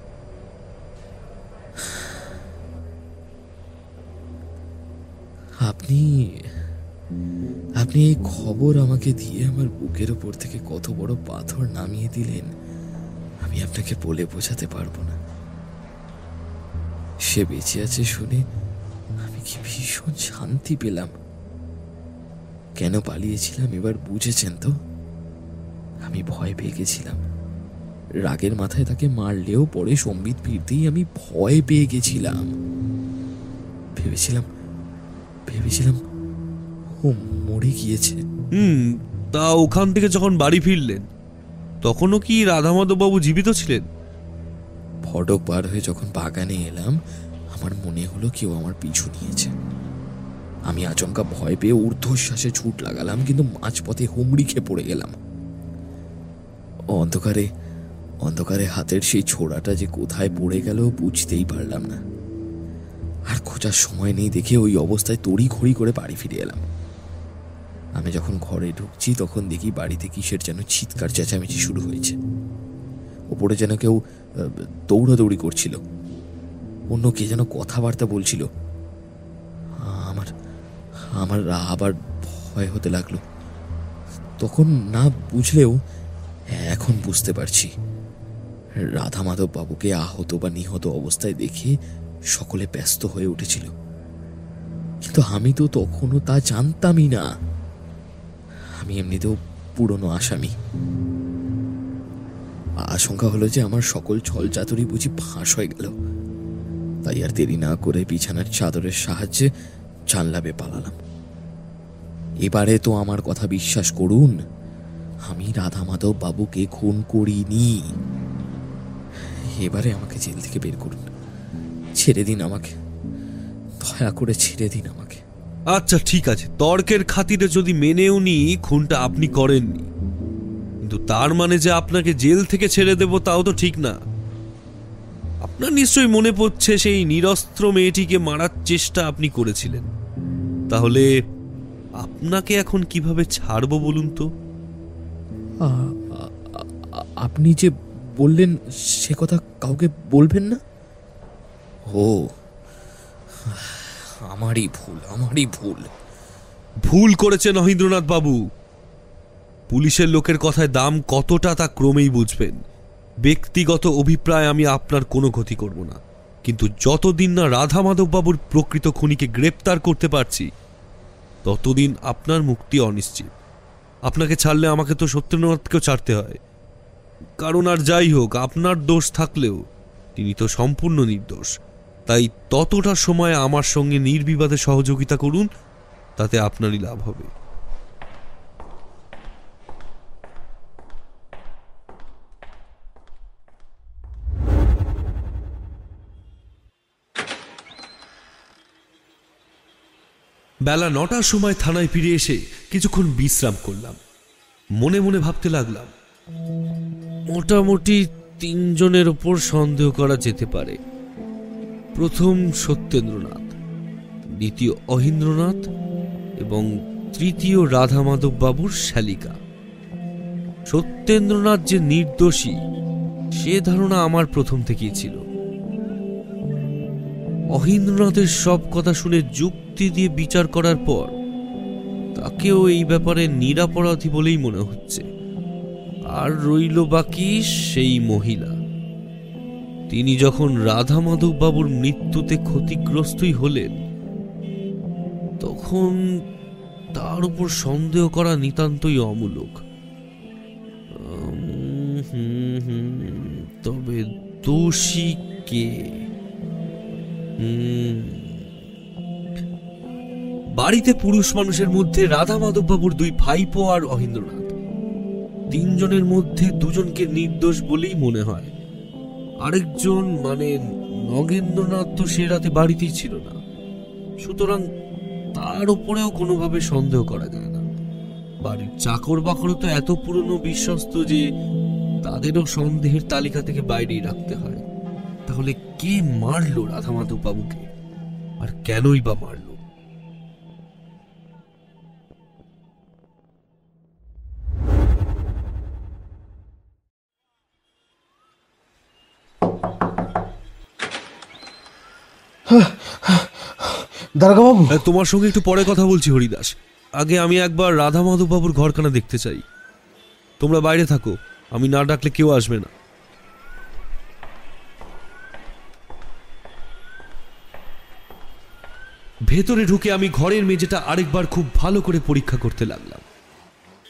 আপনি আপনি এই খবর আমাকে দিয়ে আমার বুকের ওপর থেকে কত বড় পাথর নামিয়ে দিলেন, আমি আপনাকে বলে বোঝাতে পারব না। সে বেঁচে আছে শুনে আমি কি ভীষণ শান্তি পেলাম। কেন পালিয়েছিলাম এবার বুঝেছেন তো? আমি ভয় পেয়ে গেছিলাম। রাগের মাথায় তাকে মারলেও পরে সম্বিত ফিরতেই আমি ভয় পেয়ে গেছিলাম। ভেবেছিলাম ভেবেছিলাম ও মরে গিয়েছে। হুম তা ওখান থেকে যখন বাড়ি ফিরলেন তখনও কি রাধামাধববাবু জীবিত ছিলেন? ফটক পার হয়ে যখন বাগানে এলাম আমার মনে হলো কেউ আমার পিছু নিয়েছে। আমি আচমকা ভয় পেয়ে ঊর্ধ্বশ্বাসে ছুট লাগালাম কিন্তু মাঝপথে হুমড়ি খেয়ে পড়ে গেলাম। অন্ধকারে অন্ধকারে হাতের সেই ছোড়াটা যে কোথায় পড়ে গেল বুঝতেই পারলাম না। আর খোঁজার সময় নেই দেখে ওই অবস্থায় তড়ি ঘড়ি করে বাড়ি ফিরে এলাম। আমি যখন ঘরে ঢুকছি, তখন দেখি বাড়িতে কিসের যেন চিৎকার চেঁচামেচি শুরু হয়েছে। ওপরে যেন কেউ দৌড়াদৌড়ি করছিল। অন্য কে যেন কথাবার্তা বলছিল। আমার আমার আবার ভয় হতে লাগল। তখন না বুঝলেও এখন বুঝতে পারছি। রাধা মাধব বাবুকে আহত বা নিহত অবস্থায় দেখে সকলে ব্যস্ত হয়ে উঠেছিল। কিন্তু আমি তো তখনও তা জানতামই না। আমি এমনিতেও পুরনো আসামি। আশঙ্কা হলো যে আমার সকল ছল চাতুরি বুঝি ফাঁস হয়ে গেল। তাই আর দেরি না করে বিছানার চাদরের সাহায্যে জানলাবে পালালাম। এবারে তো আমার কথা বিশ্বাস করুন, আমি রাধা মাধব বাবুকে খুন করিনি। এবারে আমাকে জেল থেকে বের করুন। ছেড়ে দিন আমাকে। দয়া করে ছেড়ে দিন আমাকে। আচ্ছা ঠিক আছে। তর্কের খাতিরে যদি মেনেও নি খুনটা আপনি করেননি। কিন্তু তার মানে যে আপনাকে জেল থেকে ছেড়ে দেব তাও তো ঠিক না। আপনার নিশ্চয়ই মনে পড়ছে সেই নিরস্ত্র মেয়েটিকে মারার চেষ্টা আপনি করেছিলেন। তাহলে আপনাকে এখন কীভাবে ছাড়ব বলুন তো? আপনি যে বললেন সে কথা কাউকে বলবেন না? ও। আমারই ভুল আমারই ভুল। ভুল করেছেন মহেন্দ্রনাথ বাবু। পুলিশের লোকের কথায় দাম কতটা তা ক্রমেই বুঝবেন। ব্যক্তিগত অভিপ্রায় আমি আপনার কোনো ক্ষতি করব না। কিন্তু যতদিন না রাধা মাধব বাবুর প্রকৃত খুনিকে গ্রেপ্তার করতে পারছি ততদিন আপনার মুক্তি অনিশ্চিত। আপনাকে ছাড়লে আমাকে তো সত্যেন্দ্রনাথকেও ছাড়তে হয়। কারণ আর যাই হোক আপনার দোষ থাকলেও তিনি তো সম্পূর্ণ নির্দোষ। তাই ততটা সময় আমার সঙ্গে নির্বিবাদে সহযোগিতা করুন, তাতে আপনারই লাভ হবে। বেলা নটার সময় থানায় ফিরে এসে কিছুক্ষণ বিশ্রাম করলাম। মনে মনে ভাবতে লাগলাম, মোটামুটি তিনজনের ওপর সন্দেহ করা যেতে পারে। প্রথম সত্যেন্দ্রনাথ, দ্বিতীয় অহিন্দ্রনাথ এবং তৃতীয় রাধা মাধব বাবুর শালিকা। সত্যেন্দ্রনাথ যে নির্দোষী, সে ধারণা আমার প্রথম থেকেই ছিল। অহিন্দ্রনাথের সব কথা শুনে যুক্তি দিয়ে বিচার করার পর তাকেও এই ব্যাপারে নিরাপরাধী বলেই মনে হচ্ছে। আর রইল বাকি সেই মহিলা। তিনি যখন রাধা মাধব বাবুর মৃত্যুতে ক্ষতিগ্রস্তই হলেন, তখন তার উপর সন্দেহ করা নিতান্তই অমূলক। তবে দোষী কে। বাড়িতে পুরুষ মানুষের মধ্যে রাধা মাধব বাবুর দুই ভাইপো আর অহিন্দ্রনাথ। তিনজনের মধ্যে দুজনকে নির্দোষ বলেই মনে হয়। আরেকজন মানে নগেন্দ্রনাথ তো সে রাতে বাড়িতেই ছিল না। সুতরাং তার উপরেও কোনোভাবে সন্দেহ করা যায় না। বাড়ির চাকর বাকরও তো এত পুরনো বিশ্বস্ত যে তাদেরও সন্দেহের তালিকা থেকে বাইরেই রাখতে হয়। তাহলে কে মারলো রাধা মাধব বাবুকে আর কেনই বা মারলো? দারোগাবাবু। তোমার সঙ্গে একটু পরে কথা বলছি, হরিদাস। আগে আমি একবার রাধা মাধব বাবুর ঘরখানা দেখতে চাই। তোমরা বাইরে থাকো, আমি না ডাকলে কেউ আসবে না। ভেতরে ঢুকে আমি ঘরের মেঝেটা আরেকবার খুব ভালো করে পরীক্ষা করতে লাগলাম।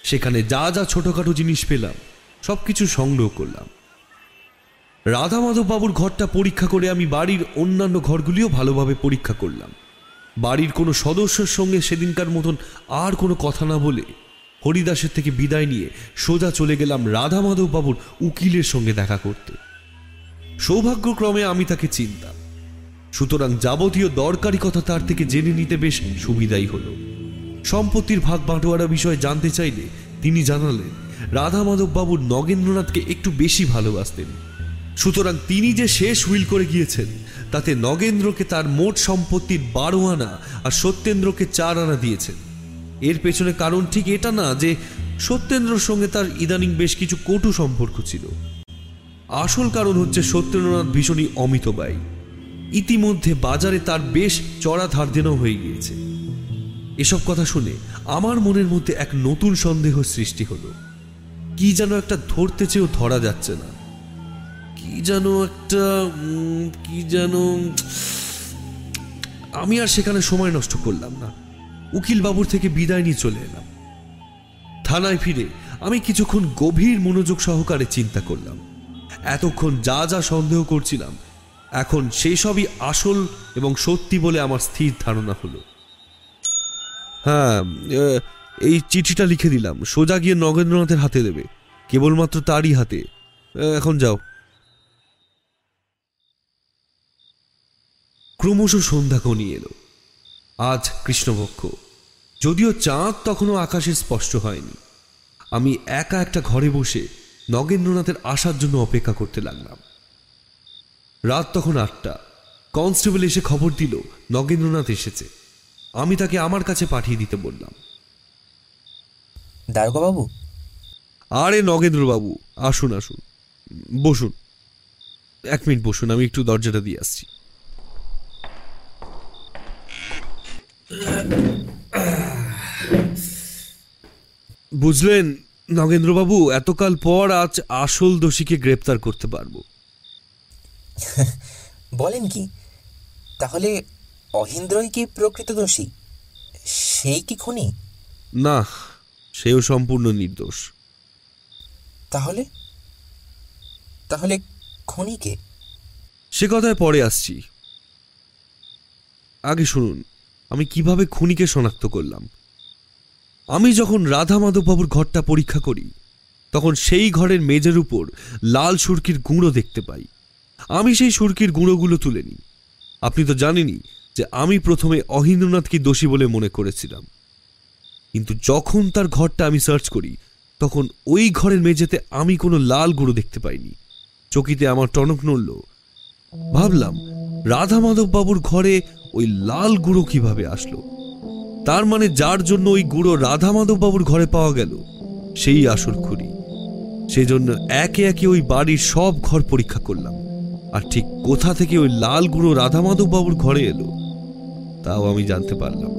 সেখানে যা যা ছোটখাটো জিনিস পেলাম, সবকিছু সংগ্রহ করলাম। রাধা মাধব বাবুর ঘরটা পরীক্ষা করে আমি বাড়ির অন্যান্য ঘরগুলিও ভালোভাবে পরীক্ষা করলাম। বাড়ির কোনো সদস্যের সঙ্গে সেদিনকার মতন আর কোনো কথা না বলে হরিদাসের থেকে বিদায় নিয়ে সোজা চলে গেলাম রাধা মাধব বাবুর উকিলের সঙ্গে দেখা করতে। সৌভাগ্যক্রমে আমি তাকে চিনতাম। সুতরাং যাবতীয় দরকারি কথা তার থেকে জেনে নিতে বেশ সুবিধাই হলো। সম্পত্তির ভাগ বাঁটোয়ারা বিষয়ে জানতে চাইলে তিনি জানালেন রাধা মাধব বাবুর নগেন্দ্রনাথকে একটু বেশি ভালোবাসতেন। সুতরাং তিনি যে শেষ উইল করে গিয়েছেন তাতে নগেন্দ্রকে তার মোট সম্পত্তির বারো আনা আর সত্যেন্দ্রকে চার আনা দিয়েছেন এর পেছনে কারণ ঠিক এটা না যে সত্যেন্দ্রর সঙ্গে তার ইদানিং বেশ কিছু কটু সম্পর্ক ছিল। আসল কারণ হচ্ছে সত্যেন্দ্রনাথ ভীষণই অমিতব্যয়ী ইতিমধ্যে বাজারে তার বেশ চড়া ধার হয়ে গিয়েছে। এসব কথা শুনে আমার মনের মধ্যে এক নতুন সন্দেহ সৃষ্টি হলো। কি যেন একটা ধরতে চেয়েও ধরা যাচ্ছে না। কি যেন একটা কি যেন, আমি আর সেখানে সময় নষ্ট করলাম না। উকিল বাবুর থেকে বিদায় নিয়ে চলে এলাম। থানায় ফিরে আমি কিছুক্ষণ গভীর মনোযোগ সহকারে চিন্তা করলাম। এতক্ষণ যা যা সন্দেহ করছিলাম, এখন সেই সবই আসল এবং সত্যি বলে আমার স্থির ধারণা হলো। হ্যাঁ এই চিঠিটা লিখে দিলাম। সোজা গিয়ে নগেন্দ্রনাথের হাতে দেবে। কেবলমাত্র তারই হাতে। এখন যাও। ক্রমশ সন্ধ্যা ঘনিয়ে এলো। আজ কৃষ্ণপক্ষ যদিও চাঁদ তখনও আকাশে স্পষ্ট হয়নি আমি একা একটা ঘরে বসে নগেন্দ্রনাথের আসার জন্য অপেক্ষা করতে লাগলাম। রাত তখন আটটা কনস্টেবল এসে খবর দিল নগেন্দ্রনাথ এসেছে। আমি তাকে আমার কাছে পাঠিয়ে দিতে বললাম। দারোগাবাবু? আরে নগেন্দ্রবাবু আসুন আসুন। বসুন। এক মিনিট বসুন আমি একটু দরজাটা দিয়ে আসছি। বুঝলেন নগেন্দ্রবাবু এতকাল পর আজ আসল দোষীকে গ্রেপ্তার করতে পারব। (laughs) বলেন কি তাহলে অহিন্দ্রই কি প্রকৃত দোষী? সেই কি খুনি? না সেও সম্পূর্ণ নির্দোষ। তাহলে? তাহলে খুনিকে সে কথায় পরে আসছি। আগে শুনুন। আমি কীভাবে খুনিকে শনাক্ত করলাম? আমি যখন রাধা মাধববাবুর ঘরটা পরীক্ষা করি, তখন সেই ঘরের মেজের উপর লাল সুরকির গুঁড়ো দেখতে পাই। আমি সেই সুরকির গুঁড়োগুলো তুলে নিই। আপনি তো জানেনই যে আমি প্রথমে অহিন্দ্রনাথকে দোষী বলে মনে করেছিলাম। কিন্তু যখন তার ঘরটা আমি সার্চ করি, তখন ওই ঘরের মেঝেতে আমি কোনো লাল গুঁড়ো দেখতে পাইনি। চকিতে আমার টনক নড়ল। ভাবলাম রাধা মাধব বাবুর ঘরে ওই লাল গুঁড়ো কীভাবে আসলো? তার মানে যার জন্য ওই গুঁড়ো রাধা মাধব বাবুর ঘরে পাওয়া গেল সেই আসল খুরি সেজন্য একে একে ওই বাড়ির সব ঘর পরীক্ষা করলাম। আর ঠিক কোথা থেকে ওই লাল গুঁড়ো রাধা মাধব বাবুর ঘরে এলো তাও আমি জানতে পারলাম।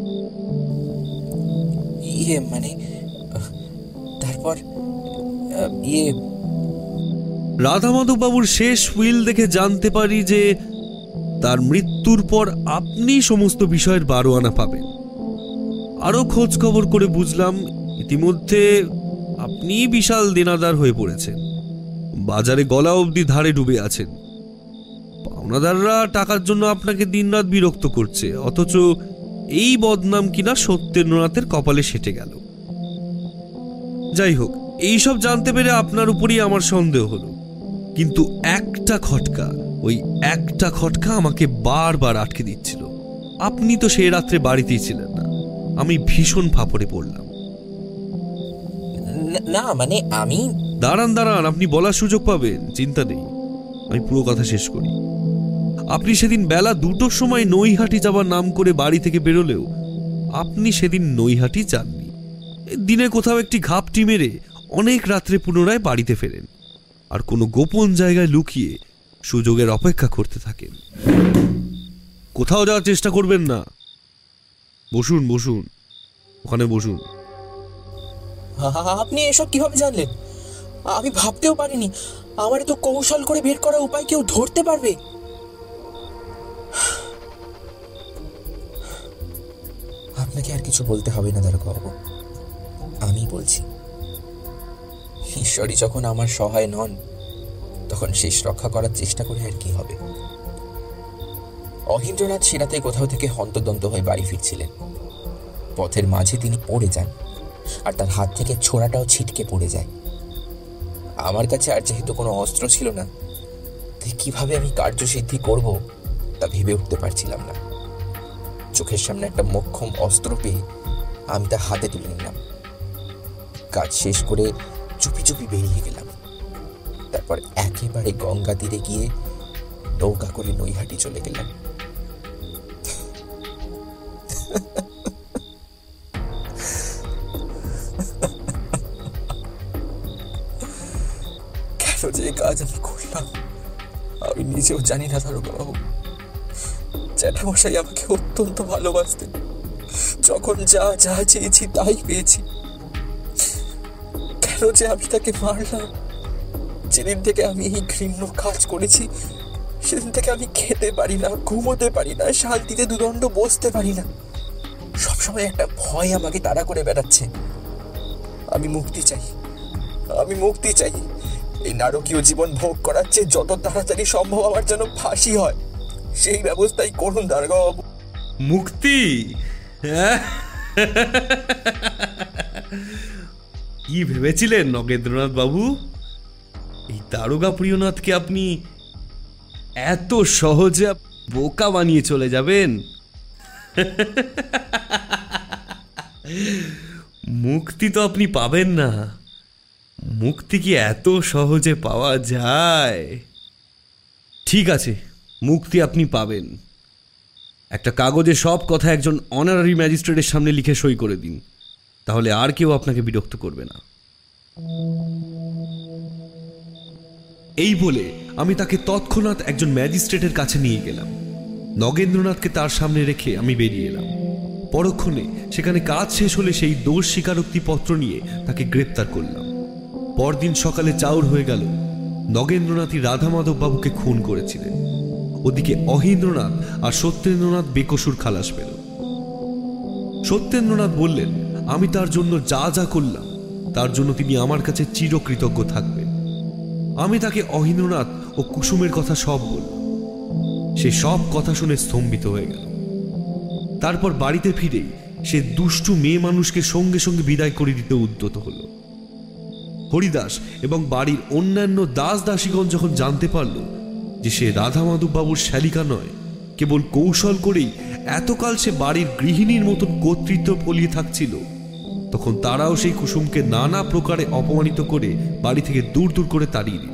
ইয়ে মানে তারপর ইয়ে শেষ উইল দেখে জানতে পারি যে তার মৃত্যুর পর আপনি সমস্ত বিষয়ের বারো আনা পাবেন। আরও খোঁজ খবর করে বুঝলাম, ইতিমধ্যে আপনি বিশাল দেনাদার হয়ে পড়েছেন। বাজারে গলা অবধি ধারে ডুবে আছেন। পাওনাদাররা টাকার জন্য আপনাকে দিনরাত বিরক্ত করছে, অথচ এই বদনাম কিনা সত্যেন্দ্রনাথের কপালে সেটে গেল। যাই হোক এইসব জানতে পেরে আপনার উপরই আমার সন্দেহ হলো। কিন্তু একটা খটকা ওই একটা খটকা আমাকে বারবার আটকে দিচ্ছিল। আপনি তো সেই রাত্রে বাড়িতেই ছিলেন না। আমি ভীষণ ফাপড়ে পড়লাম। না- মানে আমি দাঁড়ান দাঁড়ান আপনি বলার সুযোগ পাবেন চিন্তা নেই। আমি পুরো কথা শেষ করি। আপনি সেদিন বেলা দুটোর সময় নৈহাটি যাবার নাম করে বাড়ি থেকে বেরোলেও আপনি সেদিন নৈহাটি যাননি। দিনে কোথাও একটি ঘাপটি মেরে অনেক রাত্রে পুনরায় বাড়িতে ফেরেন। আর কোনো গোপন জায়গায় লুকিয়ে সুযোগের অপেক্ষা করতে থাকেন কোথাও যাওয়ার চেষ্টা করবেন না। বসুন বসুন। ওখানে বসুন। আপনি এসব কীভাবে জানলেন? আমি ভাবতেও পারিনি। আমার তো কৌশল করে বের করার উপায় কেউ ধরতে পারবে। আপনাকে আর কিছু বলতে হবে না, দারোগাবু। আমি বলছি, ঈশ্বরই যখন আমার সহায় নন তখন শেষ রক্ষা করার চেষ্টা করে আর কি হবে। অহিন্দ্রনাথ সেরাতে কোথাও থেকে হন্তদন্ত হয়ে বাড়ি ফিরছিলেন। পথের মাঝে তিনি পড়ে যান, আর তার হাত থেকে ছোড়াটাও ছিটকে পড়ে যায়। আমার কাছে আর যেহেতু কোনো অস্ত্র ছিল না, তাই কীভাবে আমি কার্যসিদ্ধি করব তা ভেবে উঠতে পারছিলাম না। চোখের সামনে একটা মোক্ষম অস্ত্র পেয়ে আমি তা হাতে তুলে নিলাম। কাজ শেষ করে চুপি চুপি বেরিয়ে গেলাম। তারপর একেবারে গঙ্গা তীরে গিয়ে নৌকা করে নৈহাটি চলে গেলাম। কেন যে কাজ আমি করলাম, আমি নিজেও জানি না দারোগা বাবু জ্যাঠামশাই আমাকে অত্যন্ত ভালোবাসতেন। যখন যা যা চেয়েছি, তাই পেয়েছি। কেন যে আমি তাকে মারলাম যেদিন থেকে আমি এই ঘৃণ্য কাজ করেছি, সেদিন থেকে আমি খেতে পারি না, ঘুমোতে পারি না, শান্তিতে দুদণ্ড বসতে পারি না। সবসময় একটা ভয় আমাকে তাড়া করে বেড়াচ্ছে। আমি মুক্তি চাই। আমি মুক্তি চাই। এই নারকীয় জীবন ভোগ করার চেয়ে যত তাড়াতাড়ি সম্ভব আমার যেন ফাঁসি হয়, সেই ব্যবস্থাই করুন দারোগাবু। মুক্তি? হ্যাঁ? কি ভেবেছিলেন নগেন্দ্রনাথ বাবু? এই দারোগা প্রিয়নাথকে আপনি এত সহজে বোকা বানিয়ে চলে যাবেন? মুক্তি তো আপনি পাবেন না। মুক্তি কি এত সহজে পাওয়া যায়? ঠিক আছে, মুক্তি আপনি পাবেন। একটা কাগজে সব কথা একজন অনারারি ম্যাজিস্ট্রেটের সামনে লিখে সই করে দিন। তাহলে আর কেউ আপনাকে বিরক্ত করবে না। এই বলে আমি তাকে তৎক্ষণাৎ একজন ম্যাজিস্ট্রেটের কাছে নিয়ে গেলাম। নগেন্দ্রনাথকে তার সামনে রেখে আমি বেরিয়ে এলাম। পরক্ষণে সেখানে কাজ শেষ হলে সেই দোষ স্বীকারোক্তি পত্র নিয়ে তাকে গ্রেপ্তার করলাম। পরদিন সকালে চাউর হয়ে গেল। নগেন্দ্রনাথই রাধা মাধব বাবুকে খুন করেছিলেন। ওদিকে অহিন্দ্রনাথ আর সত্যেন্দ্রনাথ বেকসুর খালাস পেল। সত্যেন্দ্রনাথ বললেন, আমি তার জন্য যা যা করলাম, তার জন্য তিনি আমার কাছে চিরকৃতজ্ঞ থাকবেন। আমি তাকে অহিন্দ্রনাথ ও কুসুমের কথা সব বললাম সে সব কথা শুনে স্তম্ভিত হয়ে গেল। তারপর বাড়িতে ফিরেই সে দুষ্টু মেয়ে মানুষকে সঙ্গে সঙ্গে বিদায় করে দিতে উদ্যত হলো। হরিদাস এবং বাড়ির অন্যান্য দাস দাসীগণ যখন জানতে পারল যে সে রাধা মাধববাবুর শ্যালিকা নয়, কেবল কৌশল করেই এতকাল সে বাড়ির গৃহিণীর মতন কর্তৃত্ব ফলিয়ে থাকছিল তখন তারাও সেই কুসুমকে নানা প্রকারে অপমানিত করে বাড়ি থেকে দূর দূর করে তাড়িয়ে দিল।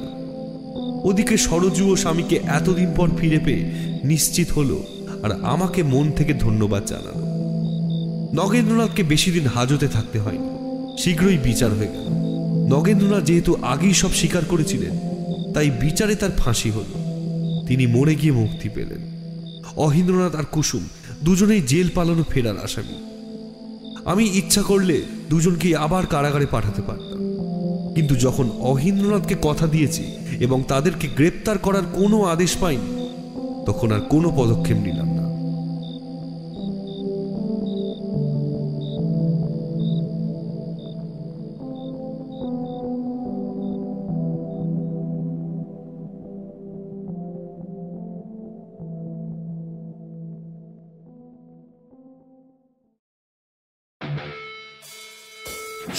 ওদিকে সরজু ও স্বামীকে এতদিন পর ফিরে পেয়ে নিশ্চিত হলো আর আমাকে মন থেকে ধন্যবাদ জানালো। নগেন্দ্রনাথকে বেশি দিন হাজতে থাকতে হয়নি। শীঘ্রই বিচার হয়ে গেল। নগেন্দ্রনাথ যেহেতু আগেই সব স্বীকার করেছিলেন, তাই বিচারে তার ফাঁসি হল। তিনি মরে গিয়ে মুক্তি পেলেন। অহিন্দ্রনাথ আর কুসুম দুজনেই জেল পালানো ফেরার আসামি। আমি ইচ্ছা করলে দুজনকে আবার কারাগারে পাঠাতে পারতাম। কিন্তু যখন অহিন্দ্রনাথকে কথা দিয়েছি এবং তাদেরকে গ্রেপ্তার করার কোনো আদেশ পাইনি, তখন আর কোনো পদক্ষেপ নিলাম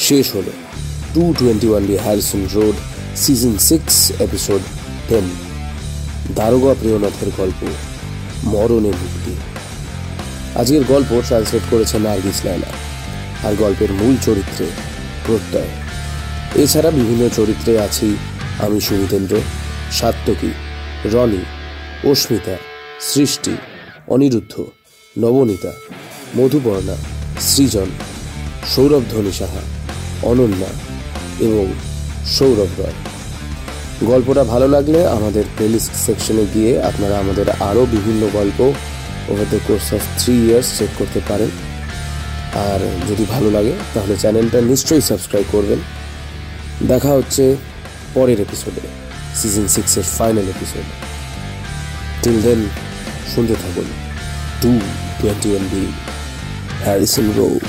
শেষ হলো two twenty one D Harrison Road season six episode ten দারোগা প্রিয়নাথের গল্প, মরণে মুক্তি। আজকের গল্প ট্রান্সলেট করেছে নার্গিস লায়লা আর গল্পের মূল চরিত্রে প্রত্যয়। এছাড়া বিভিন্ন চরিত্রে আছি আমি সুমিতেন্দ্র সাত্তকী রনি, অস্মিতা, সৃষ্টি, অনিরুদ্ধ, নবনীতা মধুপর্ণা সৃজন, সৌরভ ধনী সাহা। অনন্যা এবং সৌরভ রয় গল্পটা ভালো লাগলে আমাদের প্লেলিস্ট সেকশনে গিয়ে আপনারা আমাদের আরও বিভিন্ন গল্প over the course of three years check করতে পারেন। আর যদি ভালো লাগে, তাহলে চ্যানেলটা নিশ্চয়ই সাবস্ক্রাইব করবেন। দেখা হচ্ছে পরের এপিসোডে সিজন সিক্সের ফাইনাল এপিসোড টিল দেন শুনতে থাকুন। Two twenty one B Harrison Road